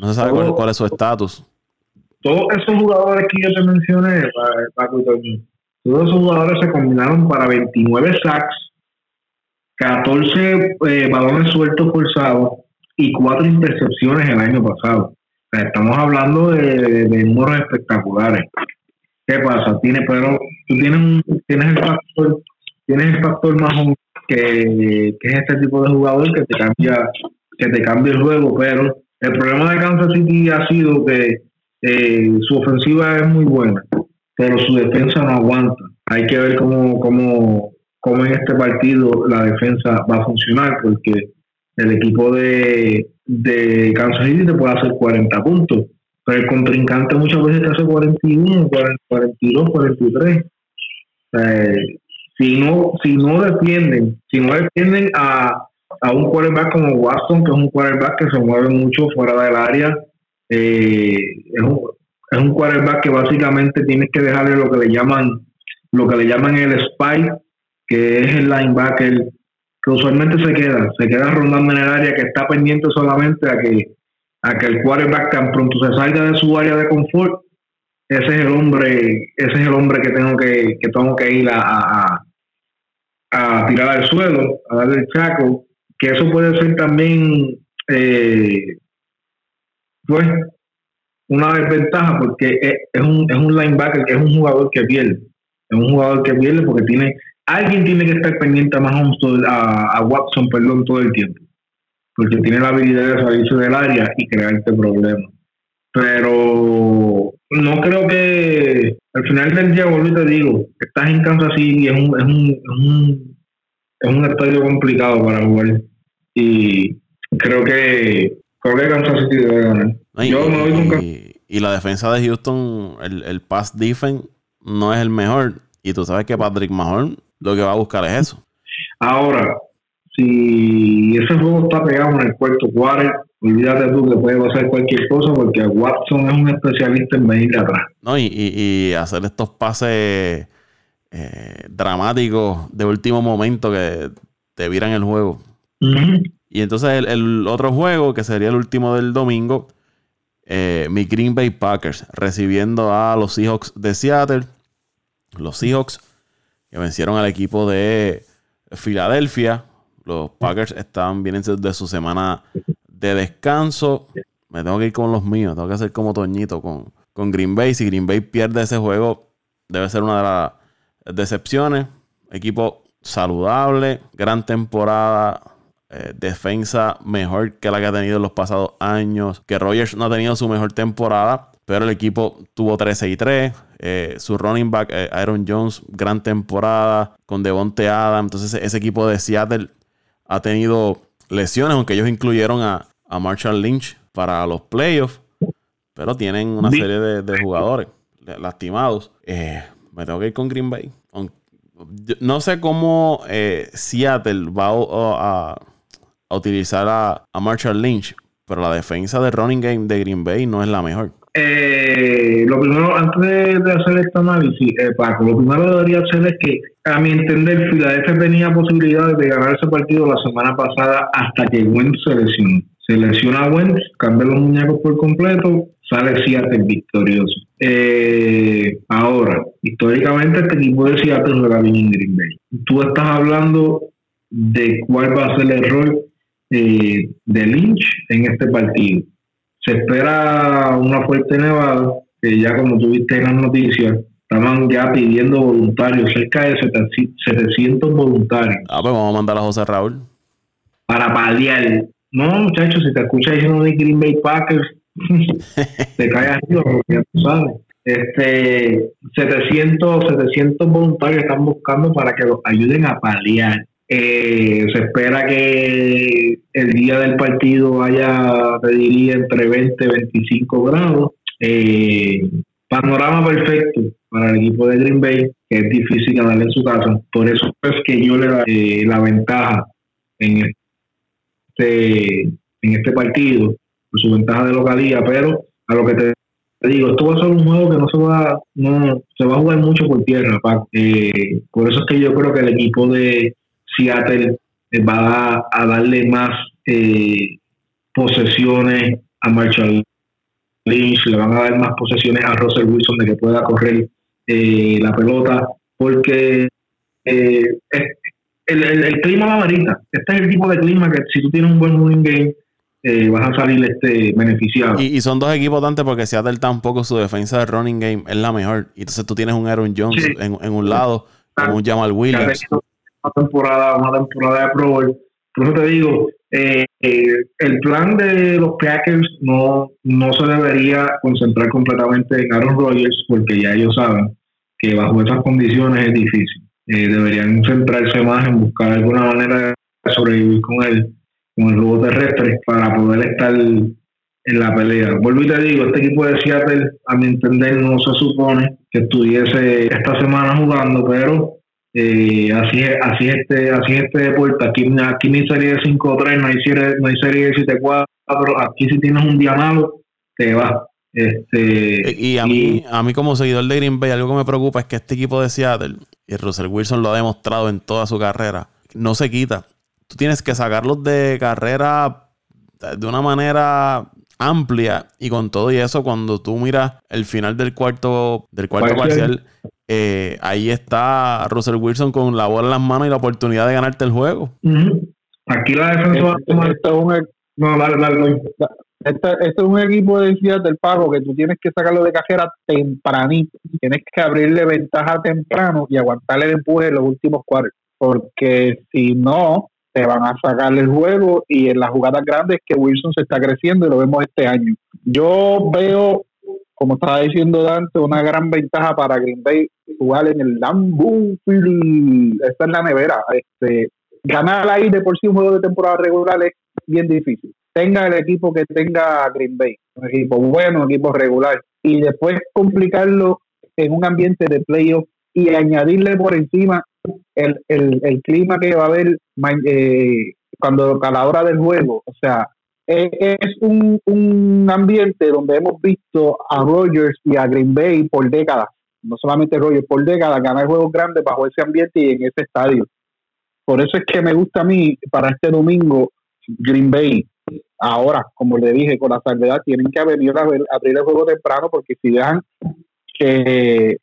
No se sabe cuál, es su estatus. Todos esos jugadores que yo te mencioné, Paco todos esos jugadores se combinaron para 29 sacks, 14 eh, balones sueltos forzados y 4 intercepciones el año pasado. estamos hablando de, números espectaculares. ¿Qué pasa? Tiene, pero tú tienes, tienes el factor, tienes el factor más o que, es este tipo de jugador que te cambia que te cambia el juego, pero el problema de Kansas City ha sido que eh, su ofensiva es muy buena, pero su defensa no aguanta. Hay que ver cómo, cómo, cómo en este partido la defensa va a funcionar, porque el equipo de, de Kansas City te puede hacer 40 puntos, pero el contrincante muchas veces te hace 41, 42, 43. Eh, si no, si no defienden, si no defienden a, a un quarterback como Watson, que es un quarterback que se mueve mucho fuera del área, eh, es, un, es un quarterback que básicamente tienes que dejarle lo que le llaman lo que le llaman el spy, que es el linebacker que usualmente se queda, se queda rondando en el área, que está pendiente solamente a que a que el quarterback tan pronto se salga de su área de confort, ese es el hombre, ese es el hombre que tengo que, que tengo que ir a tirar al suelo, a darle el chaco, que eso puede ser también, eh, pues, una desventaja porque es, un, es un linebacker que es un jugador que pierde. Es un jugador que pierde porque tiene alguien tiene que estar pendiente a, a, a Watson perdón, todo el tiempo. Porque tiene la habilidad de salirse del área y crear este problema. Pero no creo que al final del día, vuelvo y te digo, estás en Kansas City, es un, es un, es un, es un estadio complicado para jugar. Y creo que creo que Kansas City debe ganar. Yo me voy con y la defensa de Houston, el, el pass defense no es el mejor. Y tú sabes que Patrick Mahon lo que va a buscar es eso. Ahora, si ese juego está pegado en el cuarto cuarto, olvídate tú que puede pasar cualquier cosa porque Watson es un especialista en venir de atrás. No, y, y, hacer estos pases eh, dramáticos de último momento que te viran el juego. Y entonces el, el, otro juego, que sería el último del domingo, eh, mi Green Bay Packers recibiendo a los Seahawks de Seattle. Los Seahawks que vencieron al equipo de Filadelfia. Los Packers están bien de su semana de descanso. Me tengo que ir con los míos. Tengo que hacer como Toñito con, con Green Bay. Si Green Bay pierde ese juego, debe ser una de las decepciones. Equipo saludable, gran temporada eh, defensa mejor que la que ha tenido en los pasados años. Que Rogers no ha tenido su mejor temporada, pero el equipo tuvo 13 y 3. Eh, su running back, eh, Aaron Jones, gran temporada con Devonte Adams. Entonces, ese equipo de Seattle ha tenido lesiones, aunque ellos incluyeron a, Marshall Lynch para los playoffs. Pero tienen una serie de, jugadores lastimados. me tengo que ir con Green Bay. No sé cómo Seattle va a, a utilizar a, Marshall Lynch, pero la defensa de running game de Green Bay no es la mejor. Eh, lo primero, antes de, hacer este análisis, eh, Paco, lo primero que debería hacer es que, a mi entender, Philadelphia tenía posibilidades de ganar ese partido la semana pasada hasta que Wentz se lesionó. Se lesiona Wentz, cambia los muñecos por completo, sale Seattle victorioso. Eh, ahora, históricamente este equipo de Seattle juega bien en Green Bay. Tú estás hablando de cuál va a ser el rol eh, de Lynch en este partido. Se espera una fuerte nevada, que ya como tuviste en las noticias, estaban ya pidiendo voluntarios, cerca de 700 voluntarios. Ah, pues vamos a mandar a José Raúl. Para paliar. No, muchachos, si te escuchas diciendo de Green Bay Packers, (laughs) te caes arriba porque ya tú sabes. Este, 700, 700 voluntarios están buscando para que los ayuden a paliar. Eh, se espera que el día del partido haya, te diría, entre 20 y 25 grados. Eh, panorama perfecto para el equipo de Green Bay, que es difícil ganarle en su casa. Por eso es que yo le da eh, la ventaja en este, en este partido, por su ventaja de localía, pero a lo que te digo, esto va a ser un juego que no se va, no, se va a jugar mucho por tierra, eh, por eso es que yo creo que el equipo de, Seattle eh, va a, darle más eh, posesiones a Marshall Lynch, le van a dar más posesiones a Russell Wilson de que pueda correr eh, la pelota, porque el, clima va varita. Este es el tipo de clima que si tú tienes un buen running game, vas a salir este beneficiado. Y, son dos equipos tanto porque Seattle tampoco su defensa de running game es la mejor. Y entonces tú tienes un Aaron Jones en, un lado, con un Jamal Williams una temporada, una temporada de Pro Bowl. Por eso te digo, eh, eh, el plan de los Packers no, no se debería concentrar completamente en Aaron Rodgers porque ya ellos saben que bajo esas condiciones es difícil. Eh, deberían centrarse más en buscar alguna manera de sobrevivir con él, con el globo terrestre, para poder estar en la pelea. Vuelvo y te digo, este equipo de Seattle, a mi entender, no se supone que estuviese esta semana jugando, pero eh, así es, así este, así este deporte. Aquí, aquí ni serie de 5-3, no hay serie, no hay serie de 7-4. Aquí si tienes un día malo, te va. Este, y a mí, a mí como seguidor de Green Bay, algo que me preocupa es que este equipo de Seattle, y Russell Wilson lo ha demostrado en toda su carrera, no se quita. Tú tienes que sacarlos de carrera de una manera amplia y con todo y eso cuando tú miras el final del cuarto del cuarto parcial eh, ahí está Russell Wilson con la bola en las manos y la oportunidad de ganarte el juego. Aquí la defensa va a tomar... Esto es un, e- No, dale, dale, dale. Este, es un equipo de Ciudad del Pago que tú tienes que sacarlo de cajera tempranito. Tienes que abrirle ventaja temprano y aguantarle el empuje en los últimos cuartos. Porque si no, te van a sacar el juego y en las jugadas grandes que Wilson se está creciendo y lo vemos este año. Yo veo, como estaba diciendo Dante, una gran ventaja para Green Bay jugar en el Lambeau. Esta es la nevera. Este, ganar ahí de por sí un juego de temporada regular es bien difícil tenga el equipo que tenga Green Bay, un equipo bueno, un equipo regular, y después complicarlo en un ambiente de playoff y añadirle por encima el, el, el clima que va a haber eh, cuando a la hora del juego. O sea, eh, es un, un ambiente donde hemos visto a Rogers y a Green Bay por décadas, no solamente Rogers, por décadas ganar juegos grandes bajo ese ambiente y en ese estadio. Por eso es que me gusta a mí para este domingo Green Bay. Ahora, como le dije, con la salvedad, tienen que venir a ver- abrir el juego temprano porque si dejan que,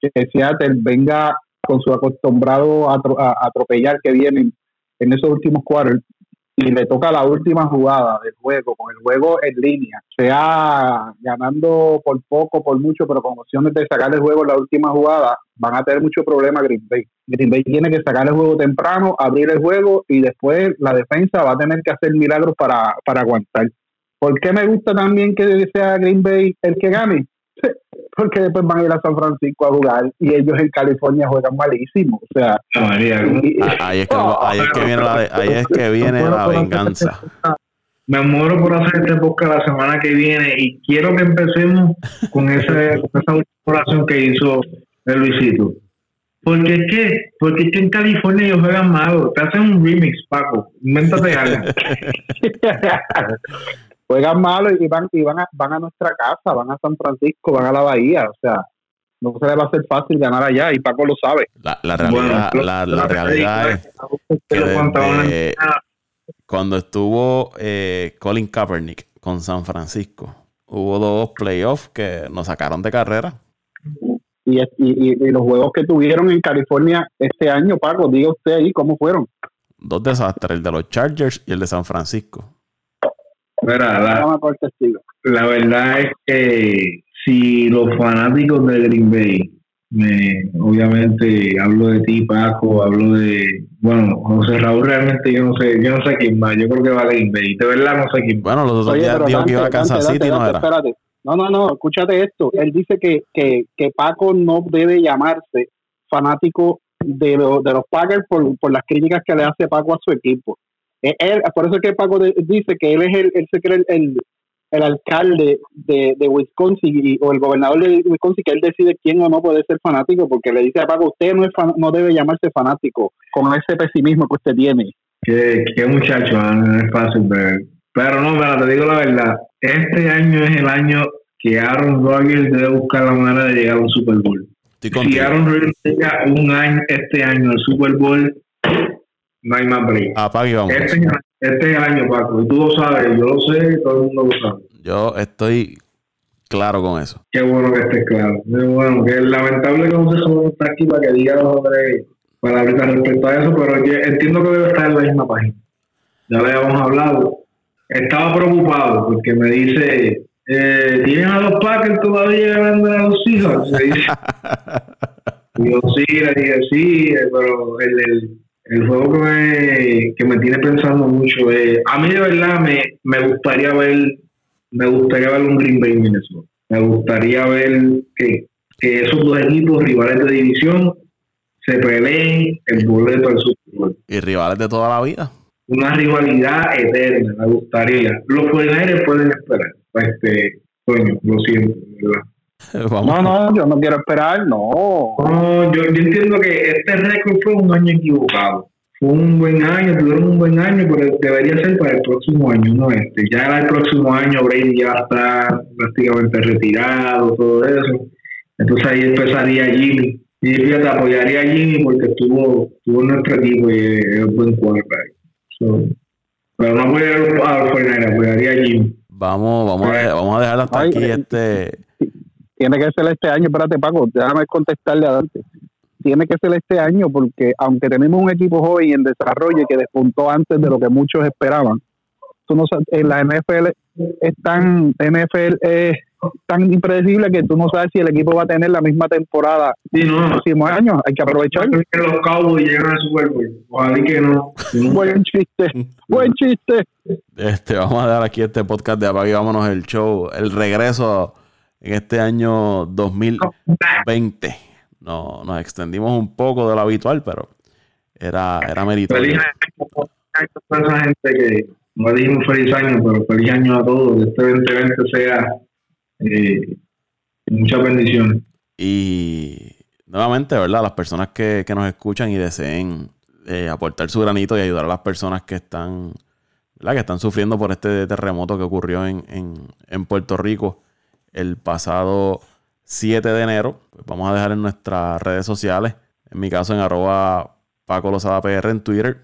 que Seattle venga con su acostumbrado a atropellar que vienen en esos últimos cuartos y le toca la última jugada del juego, con el juego en línea, sea ganando por poco, por mucho, pero con opciones de sacar el juego en la última jugada, van a tener mucho problema Green Bay. Green Bay tiene que sacar el juego temprano, abrir el juego y después la defensa va a tener que hacer milagros para, para aguantar. ¿Por qué me gusta también que sea Green Bay el que gane? (laughs) Porque después van a ir a San Francisco a jugar y ellos en California juegan malísimo. O sea, Ah, Ah, Ahí es que, ahí es que viene la, ahí es que viene la venganza. Me muero por hacer este podcast la semana que viene y quiero que empecemos con, ese, con esa última oración que hizo el Luisito. Porque es que, porque es que en California ellos juegan malo. Te hacen un remix, Paco. Invéntate algo. (laughs) juegan malo y van y van a, van a nuestra casa, van a San Francisco, van a la Bahía, o sea, no se le va a hacer fácil ganar allá y Paco lo sabe. La, la realidad, Bueno, la, realidad es que desde cuando estuvo eh, Colin Kaepernick con San Francisco, hubo dos playoffs que nos sacaron de carrera. Y, y, y- y los juegos que tuvieron en California este año, Paco, diga usted ahí cómo fueron. Dos desastres, el de los Chargers y el de San Francisco. Mira, la, la verdad es que si los fanáticos de Green Bay, me, obviamente hablo de ti, Paco, hablo de, bueno, José Raúl realmente yo no sé, yo no sé quién va, yo creo que va a Green Bay, de verdad no sé quién va. Bueno, los otros Oye, días dijo que Dante, iba a Kansas Dante, City, Dante, no era. espérate. No, no, no, escúchate esto. Él dice que, que, que Paco no debe llamarse fanático de, lo- de los Packers por, por las críticas que le hace Paco a su equipo. Eh, Él, por eso es que Paco de- dice que él es el, él se cree el, el, el alcalde de, de Wisconsin y- o el gobernador de Wisconsin, que él decide quién o no puede ser fanático, porque le dice a Paco, usted no, es fan- no debe llamarse fanático con ese pesimismo que usted tiene. Qué, qué muchacho, ah, no es fácil ver. Pero no, mira, te digo la verdad, este año es el año que Aaron Rodgers debe buscar la manera de llegar a un Super Bowl. Si. Aaron Rodgers llega un año, este año al Super Bowl, no hay más break. Apaga y vamos. Este, este año, Paco, y tú lo sabes, yo lo sé, todo el mundo lo sabe. Yo estoy claro con eso. Qué bueno que estés claro. Qué bueno, que es lamentable que no se está aquí para que diga dos o tres palabritas respecto a eso, pero yo entiendo que debe estar en la misma página. Ya le habíamos hablado. Estaba preocupado porque me dice, eh, ¿tienes a los Packers todavía ganando a los Seahawks? Me dice. (laughs) Yo sí, le dije sí, eh, pero el, el, el juego que me, que me tiene pensando mucho es, a mí de verdad me, me gustaría ver, me gustaría ver un Green Bay Minnesota. Me gustaría ver que, que esos dos equipos rivales de división se peleen el boleto al Super Bowl. Y rivales de toda la vida. Una rivalidad eterna, me gustaría. Los 49 pueden esperar. Este, coño, lo siento, ¿verdad? (laughs) Vamos. No, no, yo no quiero esperar, no. No, yo, yo entiendo que este récord fue un año equivocado. Fue un buen año, tuvieron un buen año, pero debería ser para el próximo año, no este. Ya el próximo año Brady ya está prácticamente retirado, todo eso. Entonces ahí empezaría Jimmy. Y fíjate, apoyaría a Jimmy porque estuvo, estuvo en nuestro equipo y es un buen quarterback. So, pero no apoyaría a a los 49, apoyaría a Jimmy. Vamos, vamos, a, vamos a dejar hasta Ay, aquí eh, este, tiene que ser este año, espérate Paco, déjame contestarle adelante. Tiene que ser este año porque aunque tenemos un equipo joven en desarrollo que despuntó antes de lo que muchos esperaban, tú no en la NFL es tan NFL es tan impredecible que tú no sabes si el equipo va a tener la misma temporada Sí, no. en los próximos años. Hay que aprovechar. Que los Cowboys llegan al Super Bowl. Ojalá que no. que no. Buen chiste, buen chiste. Este, vamos a dar aquí este podcast de Apague y Vámonos el show. El regreso en este año 2020. No, nos extendimos un poco de lo habitual, pero era, era Feliz meritorio. año a gente que no dijimos feliz año, pero feliz año a todos. Que este 2020 sea eh, muchas bendiciones. Y nuevamente, ¿verdad? Las personas que, que nos escuchan y deseen eh, aportar su granito y ayudar a las personas que están, ¿verdad? Que están sufriendo por este terremoto que ocurrió en, en, en Puerto Rico el pasado 7 de enero. Pues vamos a dejar en nuestras redes sociales, en mi caso en arroba Paco Lozada PR en Twitter,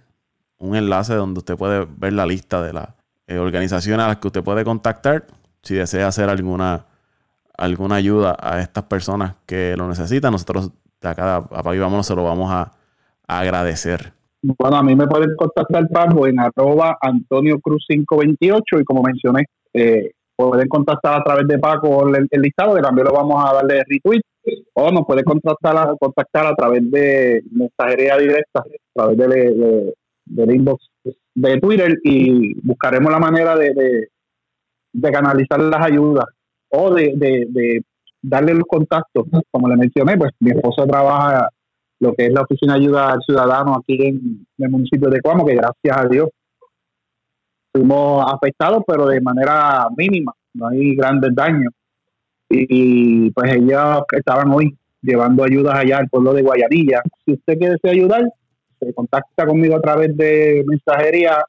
un enlace donde usted puede ver la lista de las eh, organizaciones a las que usted puede contactar si desea hacer alguna alguna ayuda a estas personas que lo necesitan, nosotros de acá a y Vámonos se lo vamos a, a agradecer. Bueno, a mí me pueden contactar, Paco, en arroba Antonio Cruz 528 y como mencioné, eh, pueden contactar a través de Paco el, el listado, que también lo vamos a darle retweet, o nos pueden contactar a, contactar a través de mensajería directa, a través de, de- del inbox de Twitter y buscaremos la manera de, de, de canalizar las ayudas o de, de, de darle los contactos. Como le mencioné, pues mi esposa trabaja lo que es la Oficina de Ayuda al Ciudadano aquí en, en el municipio de Cuamo, que gracias a Dios fuimos afectados, pero de manera mínima, no hay grandes daños. Y, pues ellos estaban hoy llevando ayudas allá al pueblo de Guayanilla. Si usted quiere ayudar, se contacta conmigo a través de mensajería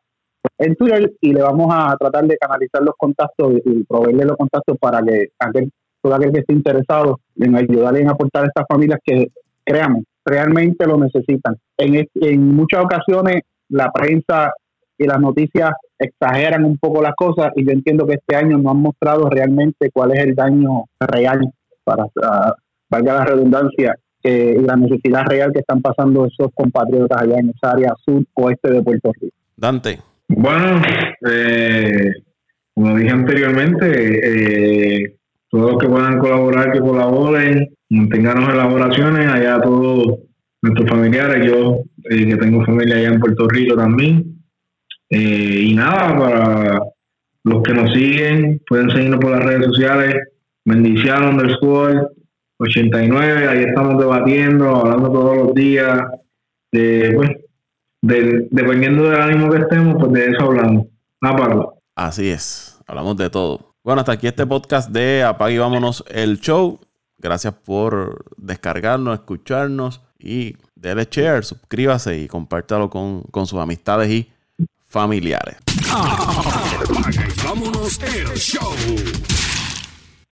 en Twitter y le vamos a tratar de canalizar los contactos y proveerle los contactos para que aquel, todo aquel que esté interesado en ayudar en aportar a estas familias que creamos, realmente lo necesitan. En, es- en muchas ocasiones la prensa y las noticias exageran un poco las cosas y yo entiendo que este año no han mostrado realmente cuál es el daño real, para ah, valga la redundancia, que, y la necesidad real que están pasando esos compatriotas allá en esa área sur oeste de Puerto Rico. Dante, Bueno, eh, como dije anteriormente, eh, todos los que puedan colaborar, que colaboren, mantenganos en las oraciones, allá todos nuestros familiares, yo eh, que tengo familia allá en Puerto Rico también. Eh, y nada, para los que nos siguen, pueden seguirnos por las redes sociales, bendición underscore 89, ahí estamos debatiendo, hablando todos los días, de, pues, dependiendo del ánimo que estemos, pues de eso hablamos. Ah, Paco. así es, hablamos de todo. Bueno, hasta aquí este podcast de Apague y Vámonos el show. Gracias por descargarnos, escucharnos y déle share, suscríbase y compártalo con, con sus amistades y familiares. Apaga y vámonos el show.